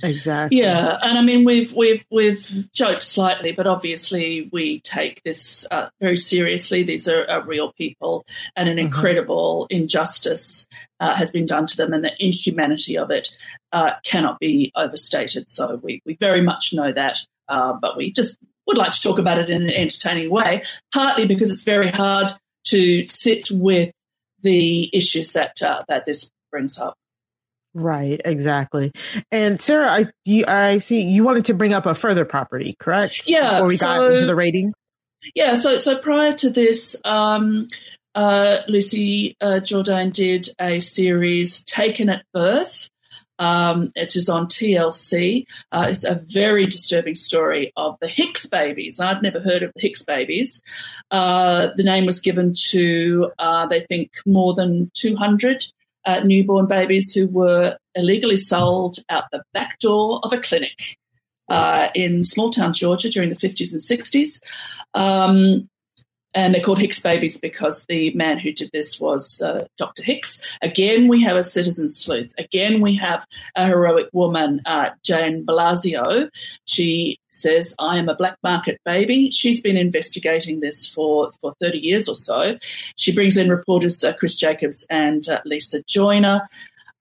Exactly. Yeah, and I mean we've we've we've joked slightly, but obviously we take this uh, very seriously. These are, are, real people, and an mm-hmm. incredible injustice uh, has been done to them, and the inhumanity of it uh, cannot be overstated. So we we very much know that, uh, but we just would like to talk about it in an entertaining way. Partly because it's very hard to sit with the issues that uh, that this brings up. Right, exactly. And Sarah, I you, I see you wanted to bring up a further property, correct? Yeah. Before we so, got into the rating. Yeah. So so prior to this, um, uh, Lucie uh, Jourdan did a series, Taken at Birth, um, which is on TLC. Uh, it's a very disturbing story of the Hicks babies. I'd never heard of the Hicks babies. Uh, the name was given to, uh, they think, more than 200 uh, newborn babies who were illegally sold out the back door of a clinic uh, in small town Georgia during the 50s and 60s. Um, and they're called Hicks babies because the man who did this was uh, Dr. Hicks. Again, we have a citizen sleuth. Again, we have a heroic woman, uh, Jane Blasio. She says, I am a black market baby. She's been investigating this for, for 30 years or so. She brings in reporters uh, Chris Jacobs and uh, Lisa Joyner.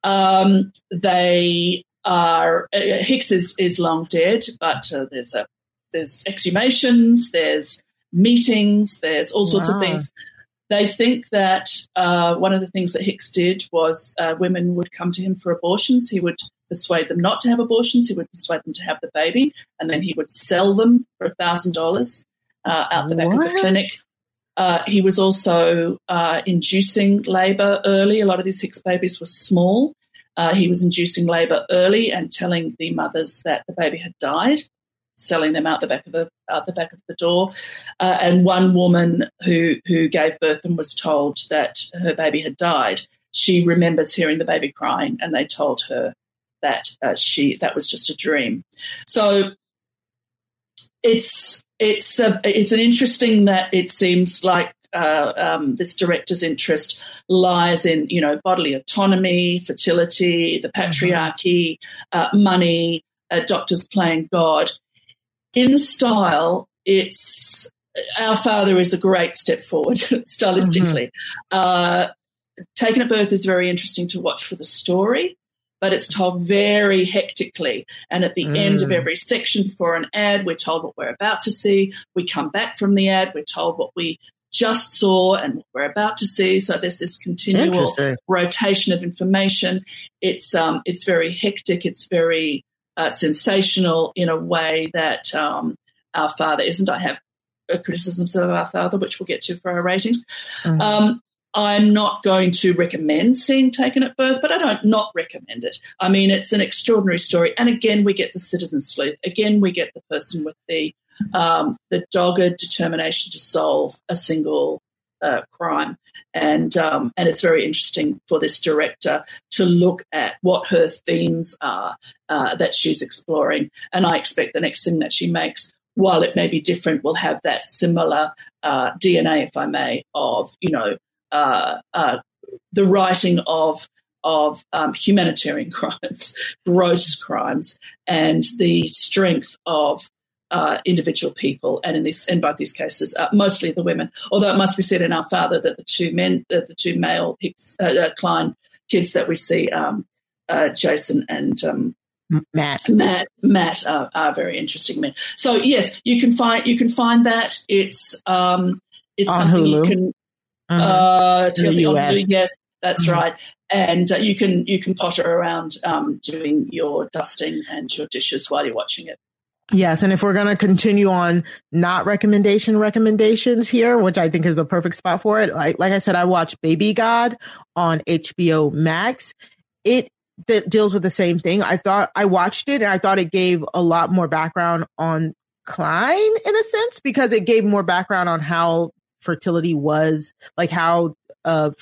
Um, they are, uh, Hicks is, is long dead, but uh, there's a there's exhumations, there's meetings, there's all sorts wow. of things. They think that uh, one of the things that Hicks did was uh, women would come to him for abortions. He would persuade them not to have abortions. He would persuade them to have the baby, and then he would sell them for a thousand dollars uh, out the back what? of the clinic. Uh, he was also uh, inducing labour early. A lot of these Hicks babies were small. Uh, he was inducing labour early and telling the mothers that the baby had died selling them out the back of the out the back of the door. Uh, and one woman who who gave birth and was told that her baby had died. She remembers hearing the baby crying, and they told her that uh, she that was just a dream. So it's it's a, it's an interesting that it seems like uh, um, this director's interest lies in, you know, bodily autonomy, fertility, the mm-hmm. patriarchy, mm-hmm. uh, money, uh, doctors playing God in style, it's Our Father is a great step forward stylistically. Mm-hmm. Uh, Taken at Birth is very interesting to watch for the story, but it's told very hectically. And at the mm. end of mm. every section for an ad, we're told what we're about to see. We come back from the ad, we're told what we just saw and what we're about to see. So there's this continual rotation of information. It's um, it's very hectic. It's very uh, sensational in a way that um, Our Father isn't. I have criticisms of Our Father, which we'll get to for our ratings. Mm-hmm. Um, I'm not going to recommend seeing Taken at Birth, but I don't not recommend it. I mean, it's an extraordinary story, and again, we get the citizen sleuth. Again, we get the person with the um, the dogged determination to solve a single uh, crime, and um, and it's very interesting for this director to look at what her themes are uh, that she's exploring. And I expect the next thing that she makes, while it may be different, will have that similar uh, DNA, if I may, of you know uh, uh, the writing of of um, humanitarian crimes, gross crimes, and the strength of uh, individual people, and in this, in both these cases, uh, mostly the women. Although it must be said in our father that the two men, uh, the two male Hicks, uh, uh, Cline kids that we see, um, uh, Jason and um, Matt, Matt, Matt are, are, very interesting men. So yes, you can find you can find that it's um, it's on something Hulu. you can. Mm-hmm. on Hulu, yes, that's mm-hmm. right and uh, you can you can potter around um, doing your dusting and your dishes while you're watching it. Yes, and if we're going to continue on not recommendation recommendations here, which I think is the perfect spot for it, like like I said, I watched Baby God on HBO Max. It that deals with the same thing. I thought I watched it and I thought it gave a lot more background on Cline in a sense because it gave more background on how fertility was, like how of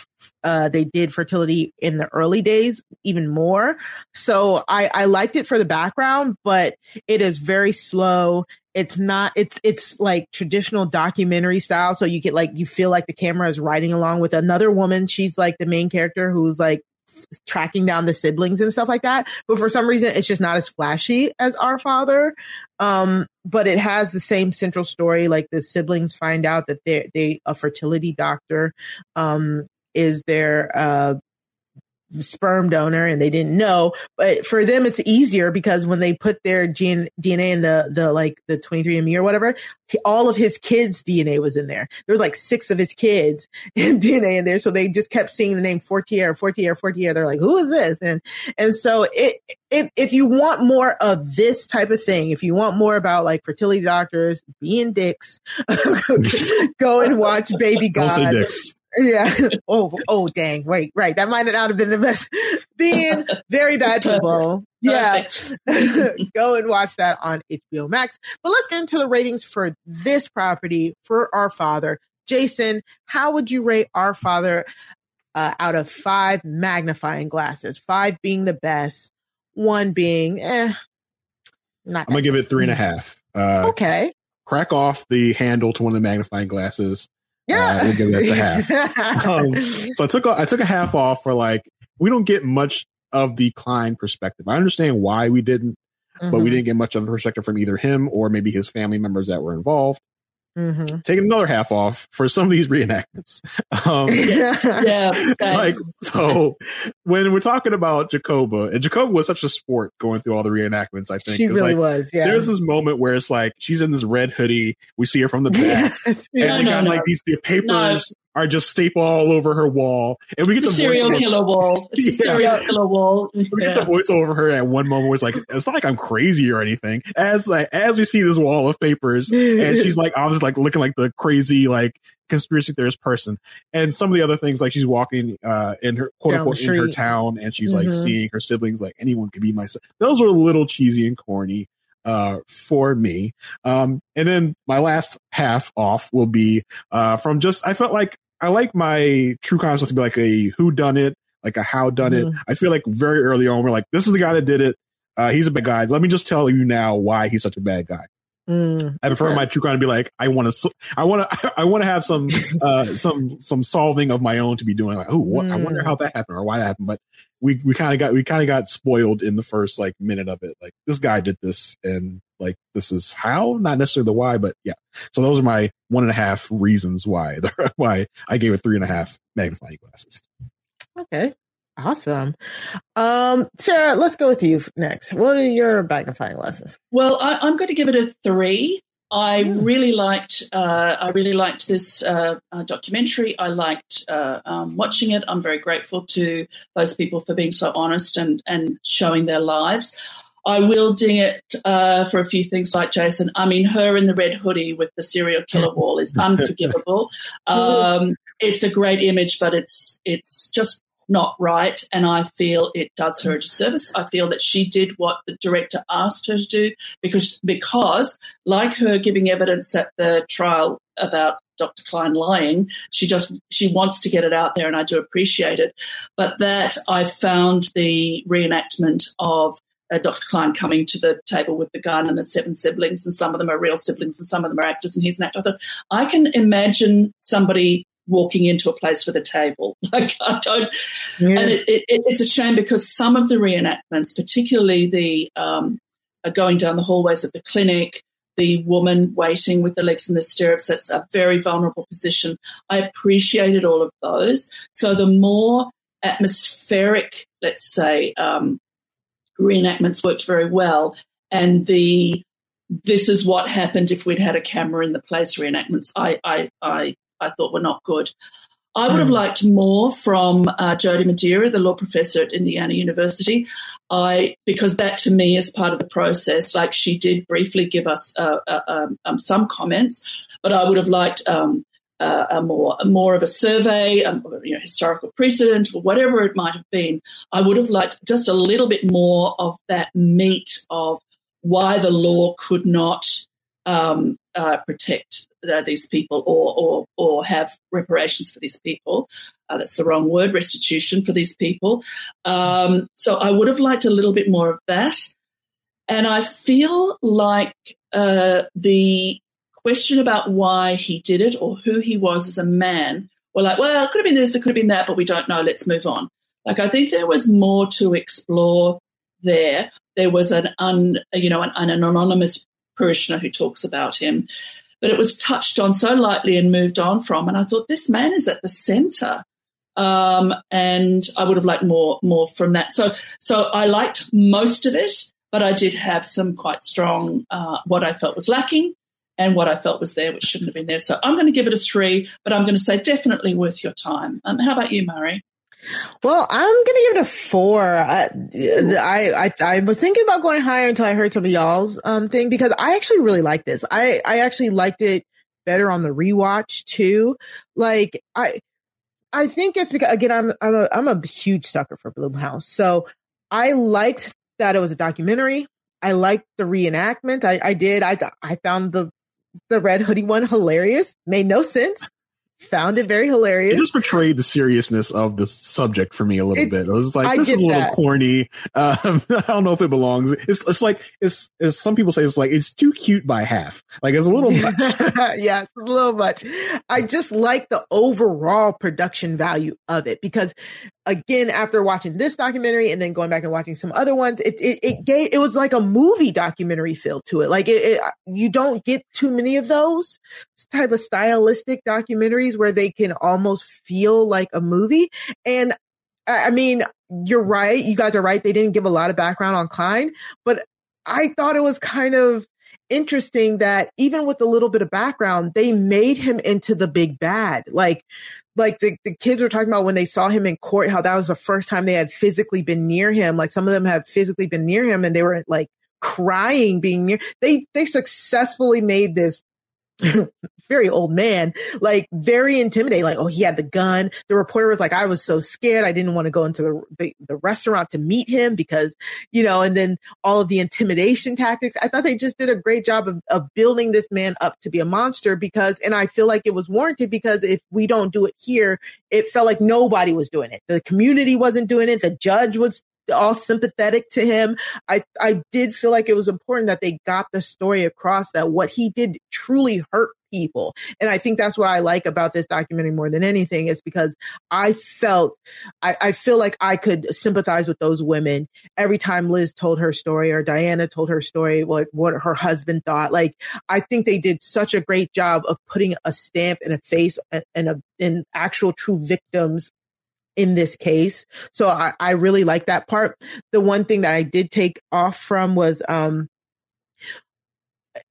uh, they did fertility in the early days even more. So I, I liked it for the background, but it is very slow. It's not, it's, it's like traditional documentary style. So you get like, you feel like the camera is riding along with another woman. She's like the main character who's like tracking down the siblings and stuff like that. But for some reason, it's just not as flashy as Our Father. Um, but it has the same central story. Like the siblings find out that they they a fertility doctor um, is their uh, sperm donor and they didn't know. But for them, it's easier because when they put their gene, DNA in the, the like the 23andMe or whatever, all of his kids' DNA was in there. There was like six of his kids in DNA in there. So they just kept seeing the name Fortier, Fortier, Fortier. They're like, who is this? And, and so it, if, if you want more of this type of thing, if you want more about like fertility doctors being dicks, go and watch Baby God. Don't say dicks. Yeah. Oh, oh, dang. Wait, right. That might not have been the best. Being very bad people. Yeah. Go and watch that on HBO Max. But let's get into the ratings for this property for Our Father. Jason, how would you rate Our Father uh, out of five magnifying glasses? Five being the best, one being, eh. Not I'm going to give it three and a half. Uh, okay. Crack off the handle to one of the magnifying glasses yeah, uh, we'll give that half. um, so I took a, I took a half off for like we don't get much of the Cline perspective. I understand why we didn't, mm-hmm. but we mm-hmm. didn't get much of the perspective from either him or maybe his family members that were involved. Mm-hmm. Taking another half off for some of these reenactments. Um, yeah, like so. When we're talking about Jacoba, and Jacoba was such a sport going through all the reenactments. I think she really like, was. Yeah, there's this moment where it's like she's in this red hoodie. We see her from the back, and no, we got no. like these the papers are just stapled all over her wall. And we get the serial killer wall. It's yeah. a serial killer wall. We get the voice over her at one moment where it's like, it's not like I'm crazy or anything. As like, as we see this wall of papers and she's like, obviously like looking like the crazy, like conspiracy theorist person. And some of the other things, like she's walking, uh, in her quote unquote in her town and she's mm-hmm. like seeing her siblings, like anyone could be my son. Those were a little cheesy and corny uh, for me. Um, and then my last half off will be uh, from just I felt like I like my true crime stuff to be like a who done it, like a how done mm-hmm. it. I feel like very early on we're like, this is the guy that did it. Uh, he's a bad guy. Let me just tell you now why he's such a bad guy. Mm, I prefer okay. my true crime to be like, I want to, I want to, I want to have some, uh, some, some solving of my own to be doing. Like, oh, what, mm. I wonder how that happened or why that happened. But we, we kind of got, we kind of got spoiled in the first like minute of it. Like this guy did this and like this is how, not necessarily the why, but yeah. So those are my one and a half reasons why, why I gave it three and a half magnifying glasses. Okay. Awesome. Um, Sarah, let's go with you next. What are your magnifying glasses? Well, I, am going to give it a three. I mm. really liked. Uh, I really liked this uh, uh, documentary. I liked uh, um, watching it. I'm very grateful to those people for being so honest and and showing their lives. I will ding it uh, for a few things like Jason. I mean, her in the red hoodie with the serial killer wall is unforgivable. Um, it's a great image, but it's it's just not right. And I feel it does her a disservice. I feel that she did what the director asked her to do because, because like her giving evidence at the trial about Dr. Cline lying, she just, she wants to get it out there and I do appreciate it. But that I found the reenactment of uh, Dr. Cline coming to the table with the gun and the seven siblings, and some of them are real siblings and some of them are actors, and he's an actor. I thought, I can imagine somebody walking into a place with a table. Like I don't, yeah. and it, it, it's a shame because some of the reenactments, particularly the um, going down the hallways of the clinic, the woman waiting with the legs in the stirrups, that's a very vulnerable position. I appreciated all of those. So the more atmospheric, let's say, um, reenactments worked very well, and the this is what happened if we'd had a camera in the place reenactments. I I I I thought were not good. I would have hmm. liked more from uh, Jody Madeira, the law professor at Indiana University. I because that to me is part of the process. Like she did briefly give us uh, uh, um, um, some comments, but I would have liked um, uh, a more more of a survey, um, you know, historical precedent or whatever it might have been. I would have liked just a little bit more of that meat of why the law could not um, uh, protect uh, these people or, or, or have reparations for these people. Uh, that's the wrong word, restitution for these people. Um, so I would have liked a little bit more of that. And I feel like uh, the question about why he did it or who he was as a man were like, well, it could have been this, it could have been that, but we don't know. Let's move on. Like, I think there was more to explore there. There was an un, you know, an, an anonymous parishioner who talks about him, but it was touched on so lightly and moved on from. And I thought this man is at the center. Um, and I would have liked more, more from that. So, so I liked most of it, but I did have some quite strong, uh, what I felt was lacking and what I felt was there, which shouldn't have been there. So I'm going to give it a three, but I'm going to say definitely worth your time. Um, how about you, Mari? Well, I'm gonna give it a four. I, I, I, I, was thinking about going higher until I heard some of y'all's um thing because I actually really like this. I, I actually liked it better on the rewatch too. Like I, I think it's because again I'm I'm a I'm a huge sucker for Blumhouse, so I liked that it was a documentary. I liked the reenactment. I, I did. I I found the the red hoodie one hilarious. Made no sense. Found it very hilarious. It just portrayed the seriousness of the subject for me a little it, bit. I was like, this is a little that. corny. Um, I don't know if it belongs. It's, it's like, it's, as some people say, it's like, it's too cute by half. Like it's a little much. yeah, it's a little much. I just like the overall production value of it because again, after watching this documentary and then going back and watching some other ones, it, it, it gave, it was like a movie documentary feel to it. Like it, it, you don't get too many of those type of stylistic documentaries where they can almost feel like a movie. And I mean, you're right. You guys are right. They didn't give a lot of background on Cline, but I thought it was kind of interesting that even with a little bit of background, they made him into the big bad. Like, like the, the kids were talking about when they saw him in court, how that was the first time they had physically been near him. Like some of them had physically been near him and they were like crying being near. They, they successfully made this very old man, like very intimidating. Like, oh, he had the gun. The reporter was like, I was so scared. I didn't want to go into the, the, the, restaurant to meet him because, you know, and then all of the intimidation tactics. I thought they just did a great job of, of building this man up to be a monster because, and I feel like it was warranted because if we don't do it here, it felt like nobody was doing it. The community wasn't doing it. The judge was all sympathetic to him. I, I did feel like it was important that they got the story across that what he did truly hurt people. And I think that's what I like about this documentary more than anything is because I felt, I, I, feel like I could sympathize with those women every time Liz told her story or Diana told her story, what, what her husband thought. Like, I think they did such a great job of putting a stamp and a face and a, in actual true victims in this case. So I, I really like that part. The one thing that I did take off from was, um,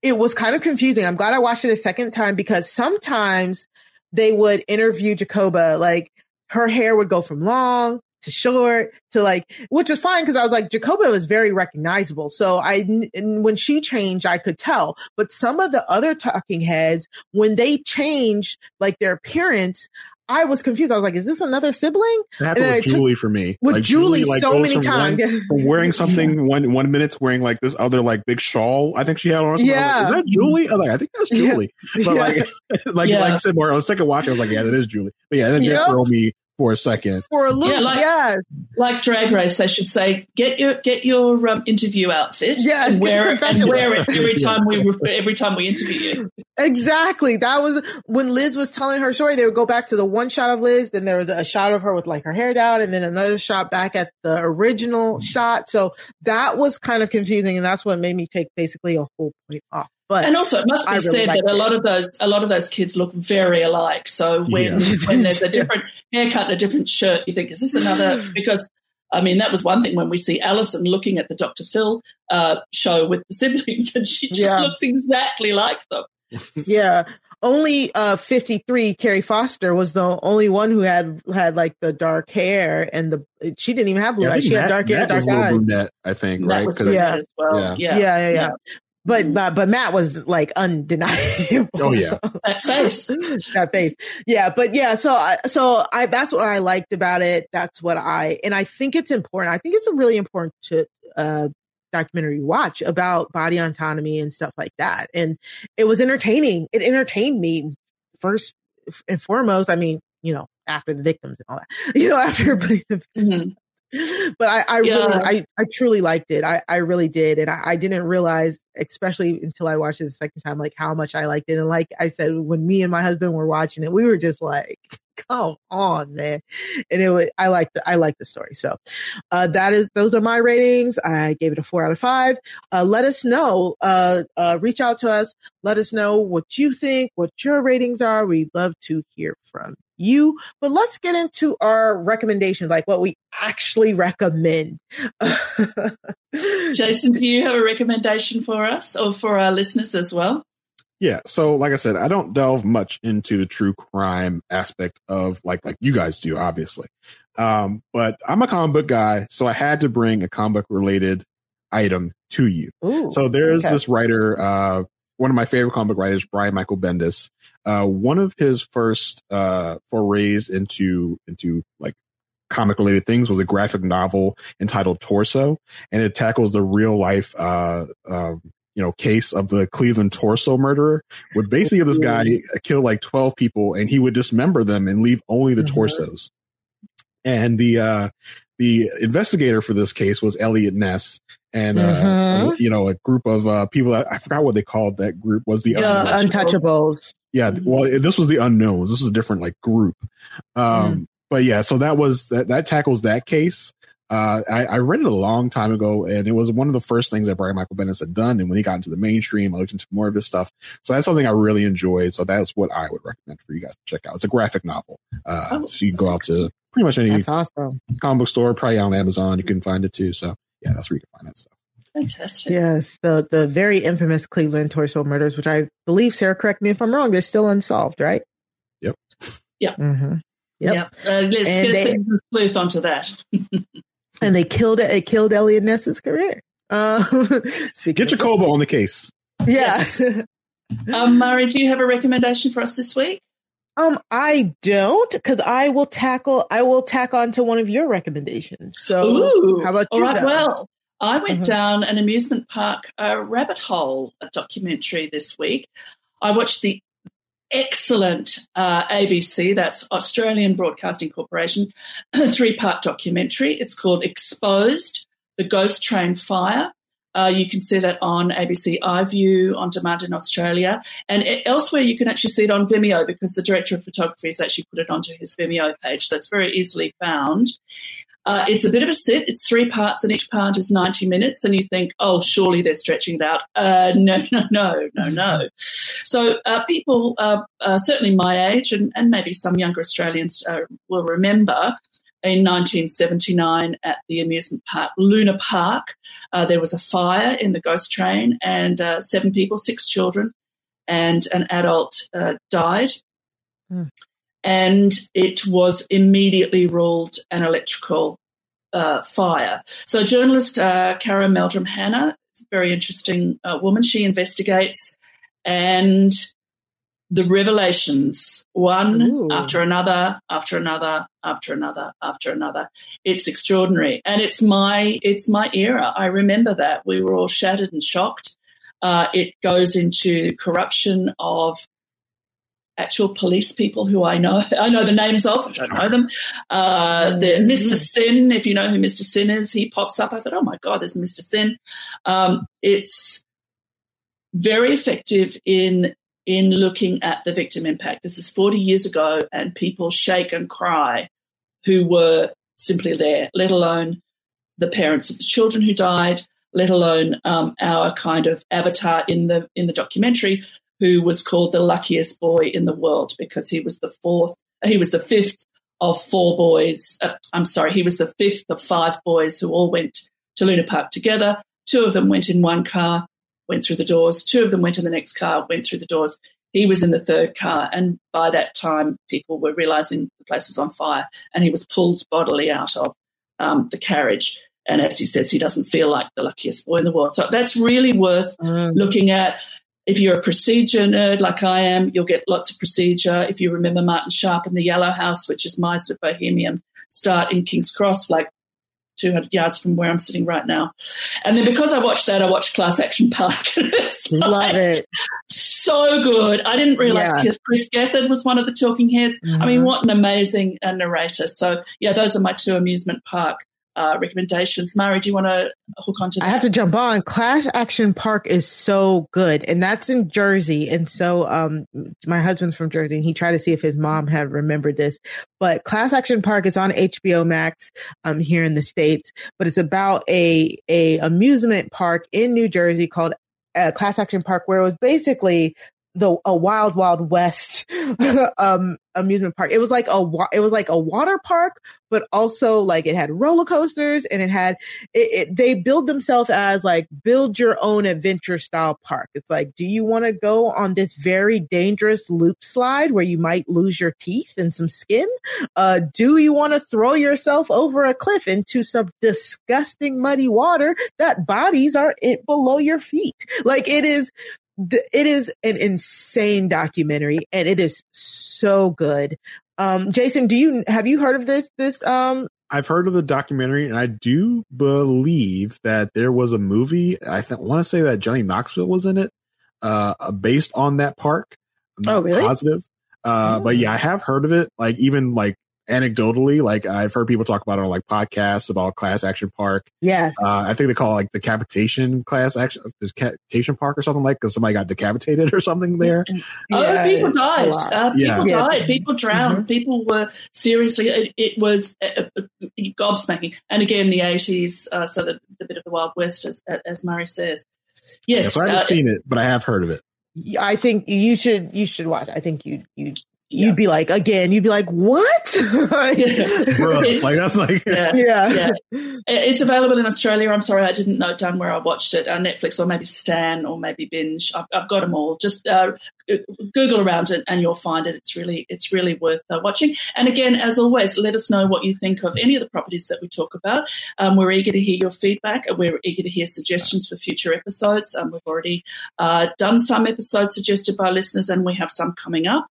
it was kind of confusing. I'm glad I watched it a second time because sometimes they would interview Jacoba, like her hair would go from long to short to like, which was fine because I was like, Jacoba was very recognizable. So I, when she changed, I could tell. But some of the other talking heads, when they changed like their appearance, I was confused. I was like, "Is this another sibling?" It happened with Julie for me. With like, Julie, Julie like, so many times, one, wearing something one one minute's wearing like this other like big shawl. I think she had on. Yeah, like, is that Julie? I like, I think that's Julie. Yeah. But like, like, yeah. like I said, more on the second watch, I was like, "Yeah, that is Julie." But yeah, then yep. throw me for a second. For a look, yeah, like, yes. like Drag Race, I should say, "Get your get your um, interview outfit, yes, and wear it, and wear it every time we every time we interview you." Exactly. That was when Liz was telling her story. They would go back to the one shot of Liz, then there was a shot of her with like her hair down, and then another shot back at the original shot. So that was kind of confusing, and that's what made me take basically a whole point off. But and also, it must be really said that a lot of those a lot of those kids look very alike. So when yeah. when there's a different haircut and a different shirt, you think, is this another? Because I mean, that was one thing when we see Alison looking at the Dr. Phil uh, show with the siblings, and she just yeah. looks exactly like them. Yeah. Only uh 53 Carrie Foster was the only one who had had like the dark hair and the she didn't even have blue yeah, eyes. She Matt, had dark hair, dark eyes. Brunette, I think, right? Yeah. Well. yeah. yeah. Yeah, yeah, yeah. But, but but Matt was like undeniable. Oh yeah, that face, that face. Yeah, but yeah. So I, so I that's what I liked about it. That's what I and I think it's important. I think it's really important to uh documentary to watch about body autonomy and stuff like that. And it was entertaining. It entertained me first and foremost. I mean, you know, after the victims and all that, you know, after the mm-hmm but I, I yeah. really, I, I truly liked it. I, I really did. And I, I, didn't realize, especially until I watched it the second time, like how much I liked it. And like I said, when me and my husband were watching it, we were just like, come on, man. And it was, I like the, I like the story. So, uh, that is, those are my ratings. I gave it a four out of five. Uh, let us know, uh, uh, reach out to us. Let us know what you think, what your ratings are. We'd love to hear from you. But let's get into our recommendations, like what we actually recommend. Jason, do you have a recommendation for us or for our listeners as well? Yeah, so like I said, I don't delve much into the true crime aspect of like like you guys do, obviously. Um, but I'm a comic book guy, so I had to bring a comic book related item to you. Ooh, so there's okay. this writer, uh, one of my favorite comic book writers, Brian Michael Bendis. Uh, one of his first uh, forays into into like comic related things was a graphic novel entitled Torso, and it tackles the real life uh, uh, you know case of the Cleveland torso murderer. Would basically this guy kill like twelve people, and he would dismember them and leave only the mm-hmm. torsos. And the uh, the investigator for this case was Eliot Ness, and uh, mm-hmm. you know a group of uh, people. That, I forgot what they called that group. Was the Untouchables? untouchables. Yeah, mm-hmm. well, this was the unknowns. This was a different like group. Um, mm. But yeah, so that was that that tackles that case. Uh, I, I, read it a long time ago, and it was one of the first things that Brian Michael Bendis had done. And when he got into the mainstream, I looked into more of his stuff. So that's something I really enjoyed. So that's what I would recommend for you guys to check out. It's a graphic novel, uh, oh. so you can go out to pretty much any awesome. comic book store, probably on Amazon. You can find it too. So yeah, that's where you can find that stuff. Fantastic. Yes, the the very infamous Cleveland torso murders, which I believe, Sarah, correct me if I'm wrong, they're still unsolved, right? Yep. Yeah. Mm-hmm. Yep. yep. Uh, let's and get they, a sleuth onto that. and they killed it. It killed Eliot Ness's career. Uh, get Jacoba on the case. Yeah. Yes. um, Mari, do you have a recommendation for us this week? Um, I don't, because I will tackle. I will tack on to one of your recommendations. So, Ooh, how about you? All right. Well, I went mm-hmm. down an amusement park uh, rabbit hole documentary this week. I watched the excellent uh, ABC, that's Australian Broadcasting Corporation, three part documentary. It's called Exposed The Ghost Train Fire. Uh, you can see that on ABC iView on demand in Australia. And it, elsewhere, you can actually see it on Vimeo because the director of photography has actually put it onto his Vimeo page. So it's very easily found. Uh, it's a bit of a sit. It's three parts, and each part is 90 minutes. And you think, oh, surely they're stretching it out. Uh, no, no, no, no, no. So uh, people, uh, uh, certainly my age, and, and, maybe some younger Australians uh, will remember, in 1979 at the amusement park Luna Park, there was a fire in the ghost train, and seven people, six children, and an adult died. Mm and it was immediately ruled an electrical uh, fire. So, journalist uh, Caro Meldrum-Hanna, a very interesting uh, woman, she investigates and the revelations, one Ooh. after another, after another, after another, after another. It's extraordinary, and it's my it's my era. I remember that we were all shattered and shocked. Uh, it goes into corruption of actual police people who I know. I know the names of. I don't know them. Uh, the mm-hmm. Mr. Sin, if you know who Mr. Sin is, he pops up. I thought, oh my god, there's Mr. Sin. Um, it's very effective in in looking at the victim impact. This is 40 years ago, and people shake and cry who were simply there, let alone the parents of the children who died, let alone um, our kind of avatar in the in the documentary who was called the luckiest boy in the world because he was the fourth, he was the fifth of four boys. Uh, I'm sorry, he was the fifth of five boys who all went to Luna Park together. Two of them went in one car, went through the doors. Two of them went in the next car, went through the doors. He was in the third car. And by that time, people were realizing the place was on fire and he was pulled bodily out of um, the carriage. And as he says, he doesn't feel like the luckiest boy in the world. So that's really worth mm. looking at. If you're a procedure nerd like I am, you'll get lots of procedure. If you remember Martin Sharp in The Yellow House, which is my sort of bohemian start in King's Cross, like 200 yards from where I'm sitting right now. And then because I watched that, I watched Class Action Park. Love like it. So good. I didn't realize yeah. Chris Gethard was one of the talking heads. Mm-hmm. I mean, mm-hmm. what an amazing uh, narrator. So, yeah, those are my two amusement park uh, recommendations. Mari, do you want to hook onto that? I have to jump on. Class Action Park is so good, and that's in Jersey. And so, um, my husband's from Jersey, and he tried to see if his mom had remembered this. But Class Action Park is on HBO Max, um, here in the states. But it's about a a amusement park in New Jersey called uh, Class Action Park, where it was basically the a wild wild west um amusement park. It was like a it was like a water park but also like it had roller coasters and it had it, it, they build themselves as like build your own adventure style park. It's like do you want to go on this very dangerous loop slide where you might lose your teeth and some skin? Uh do you want to throw yourself over a cliff into some disgusting muddy water that bodies are it below your feet? Like it is it is an insane documentary and it is so good. Um, Jason, do you have you heard of this? This um, I've heard of the documentary, and I do believe that there was a movie. I th- want to say that Johnny Knoxville was in it, uh, based on that park. I'm oh, really? Positive. Uh, oh. but yeah, I have heard of it. Like even like anecdotally, like I've heard people talk about it on like podcasts about Class Action Park. Yes. Uh, I think they call it like decapitation class action, decapitation park or something like because somebody got decapitated or something there. Oh, yeah, people died. Uh, people yeah. died. People drowned. Mm-hmm. People were seriously, it, it was uh, uh, gobsmacking. And again, the 80s, uh, so the, the, bit of the Wild West, as, as Mari says. Yes. Yeah, so I haven't uh, seen it, but I have heard of it. I think you should you should watch. I think you you you'd be like again you'd be like what? Bro, like that's like yeah, yeah, yeah. It's available in australia. I'm sorry i didn't note down where i watched it. On netflix or maybe stan or maybe binge. I've, I've got them all. Just uh, Google around it and you'll find it. It's really it's really worth uh, watching. And again, as always, let us know what you think of any of the properties that we talk about. Um, we're eager to hear your feedback. And We're eager to hear suggestions for future episodes. Um, we've already uh, done some episodes suggested by listeners, and we have some coming up.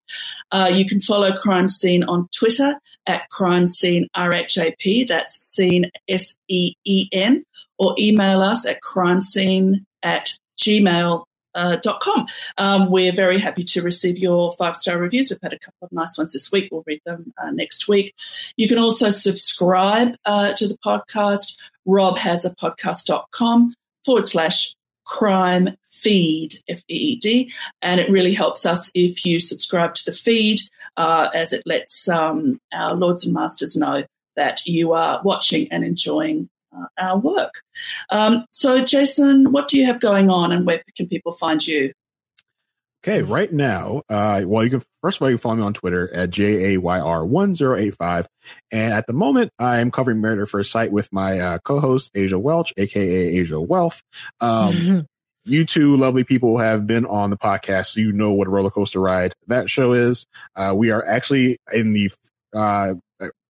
Uh, you can follow Crime Seen on Twitter at Crime Seen RHAP. That's Seen S E E N, or email us at crime seen at gmail uh, .com. Um, we're very happy to receive your five star reviews. We've had a couple of nice ones this week. We'll read them uh, next week. You can also subscribe uh, to the podcast. Rob has a podcast.com forward slash crime feed, F E E D. And it really helps us if you subscribe to the feed, uh, as it lets um, our lords and masters know that you are watching and enjoying our work. Um, so, Jason, what do you have going on, and where can people find you? Okay, right now, uh, well, you can first of all you can follow me on Twitter at j a y r one zero eight five, and at the moment I am covering Married at First Sight with my uh, co-host Asia Welch, aka Asia Wealth. Um, you two lovely people have been on the podcast, so you know what a roller coaster ride that show is. Uh, we are actually in the uh,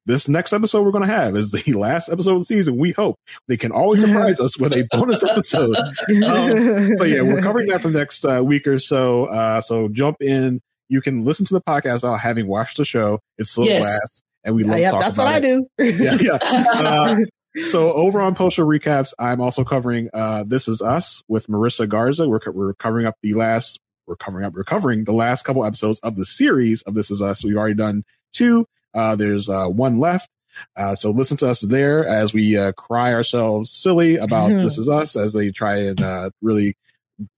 this next episode we're going to have is the last episode of the season. We hope they can always surprise us with a bonus episode. Um, so yeah, we're covering that for the next uh, week or so. Uh, so jump in. You can listen to the podcast while having watched the show. It's still yes. blast, and we love yeah, talking That's what I do. yeah, yeah. Uh, so over on Post Show Recaps, I'm also covering uh, This Is Us with Marissa Garza. We're, we're covering up the last, we're covering up, we're covering the last couple episodes of the series of This Is Us. We've already done two. Uh, there's uh, one left. Uh, so listen to us there as we uh, cry ourselves silly about mm-hmm. This Is Us as they try and uh, really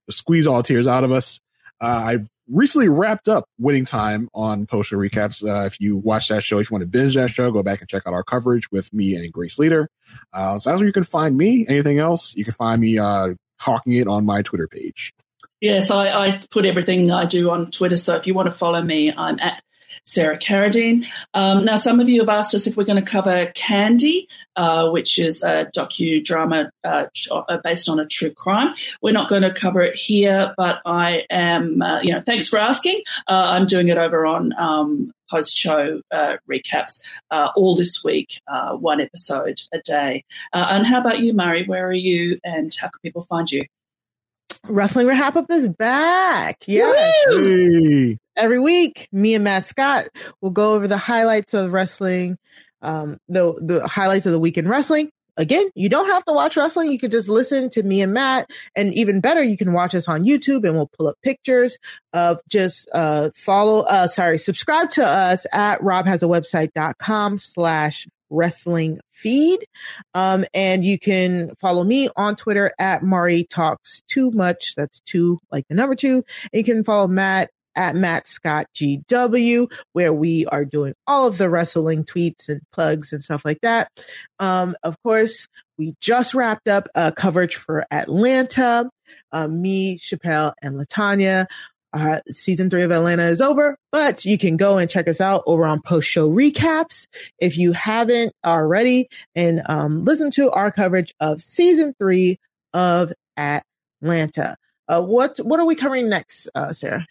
squeeze all tears out of us. Uh, I recently wrapped up Winning Time on Post Show Recaps. if you watch that show, if you want to binge that show, go back and check out our coverage with me and Grace Leader. so that's where you can find me. Anything else, you can find me hawking it on my Twitter page. Yes, I, I, put everything I do on Twitter. So if you want to follow me, I'm at Sarah Carradine. Um, now, some of you have asked us if we're going to cover Candy, uh, which is a docudrama uh, uh, based on a true crime. We're not going to cover it here, but I am, uh, you know, thanks for asking. Uh, I'm doing it over on um, post show uh, recaps uh, all this week, uh, one episode a day. and how about you, Mari? Where are you and how can people find you? Wrestling Wrap Up is back. Yes. Hey. Every week, me and Matt Scott will go over the highlights of wrestling, um, the, the highlights of the week in wrestling. again, you don't have to watch wrestling. You could just listen to me and Matt. And even better, you can watch us on YouTube and we'll pull up pictures of just, uh, follow, uh, sorry, subscribe to us at robhasawebsite.com slash wrestling feed. Um, and you can follow me on Twitter at Mari Talks Too Much. That's two, like the number two. And you can follow Matt at Matt Scott GW, where we are doing all of the wrestling tweets and plugs and stuff like that. Um, of course, we just wrapped up uh, coverage for Atlanta. Uh, me, Chappelle, and Latanya. Uh, season three of Atlanta is over, but you can go and check us out over on post show recaps if you haven't already and um, listen to our coverage of season three of Atlanta. Uh, what what are we covering next, uh, Sarah?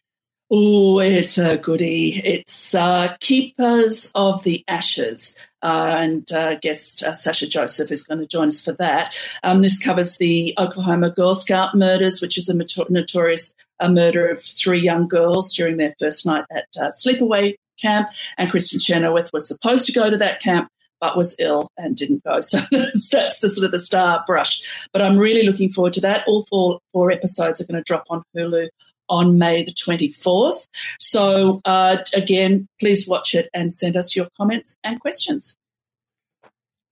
Oh, it's a goodie. It's uh, Keepers of the Ashes. Uh, and uh, guest uh, Sasha Joseph is going to join us for that. Um, this covers the Oklahoma Girl Scout murders, which is a notorious uh, murder of three young girls during their first night at uh, sleepaway camp. And Kristin Chenoweth was supposed to go to that camp, but was ill and didn't go. So that's, that's, the sort of the star brush. But I'm really looking forward to that. All four, four episodes are going to drop on Hulu on May the 24th. So, uh, again, please watch it and send us your comments and questions.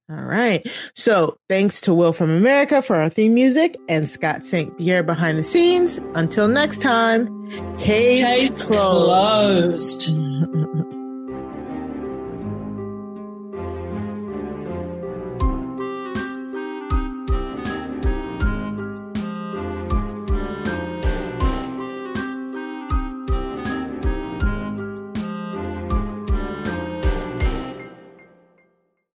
All right. So thanks to Will from America for our theme music and Scott St. Pierre behind the scenes. Until next time, case, case closed. closed.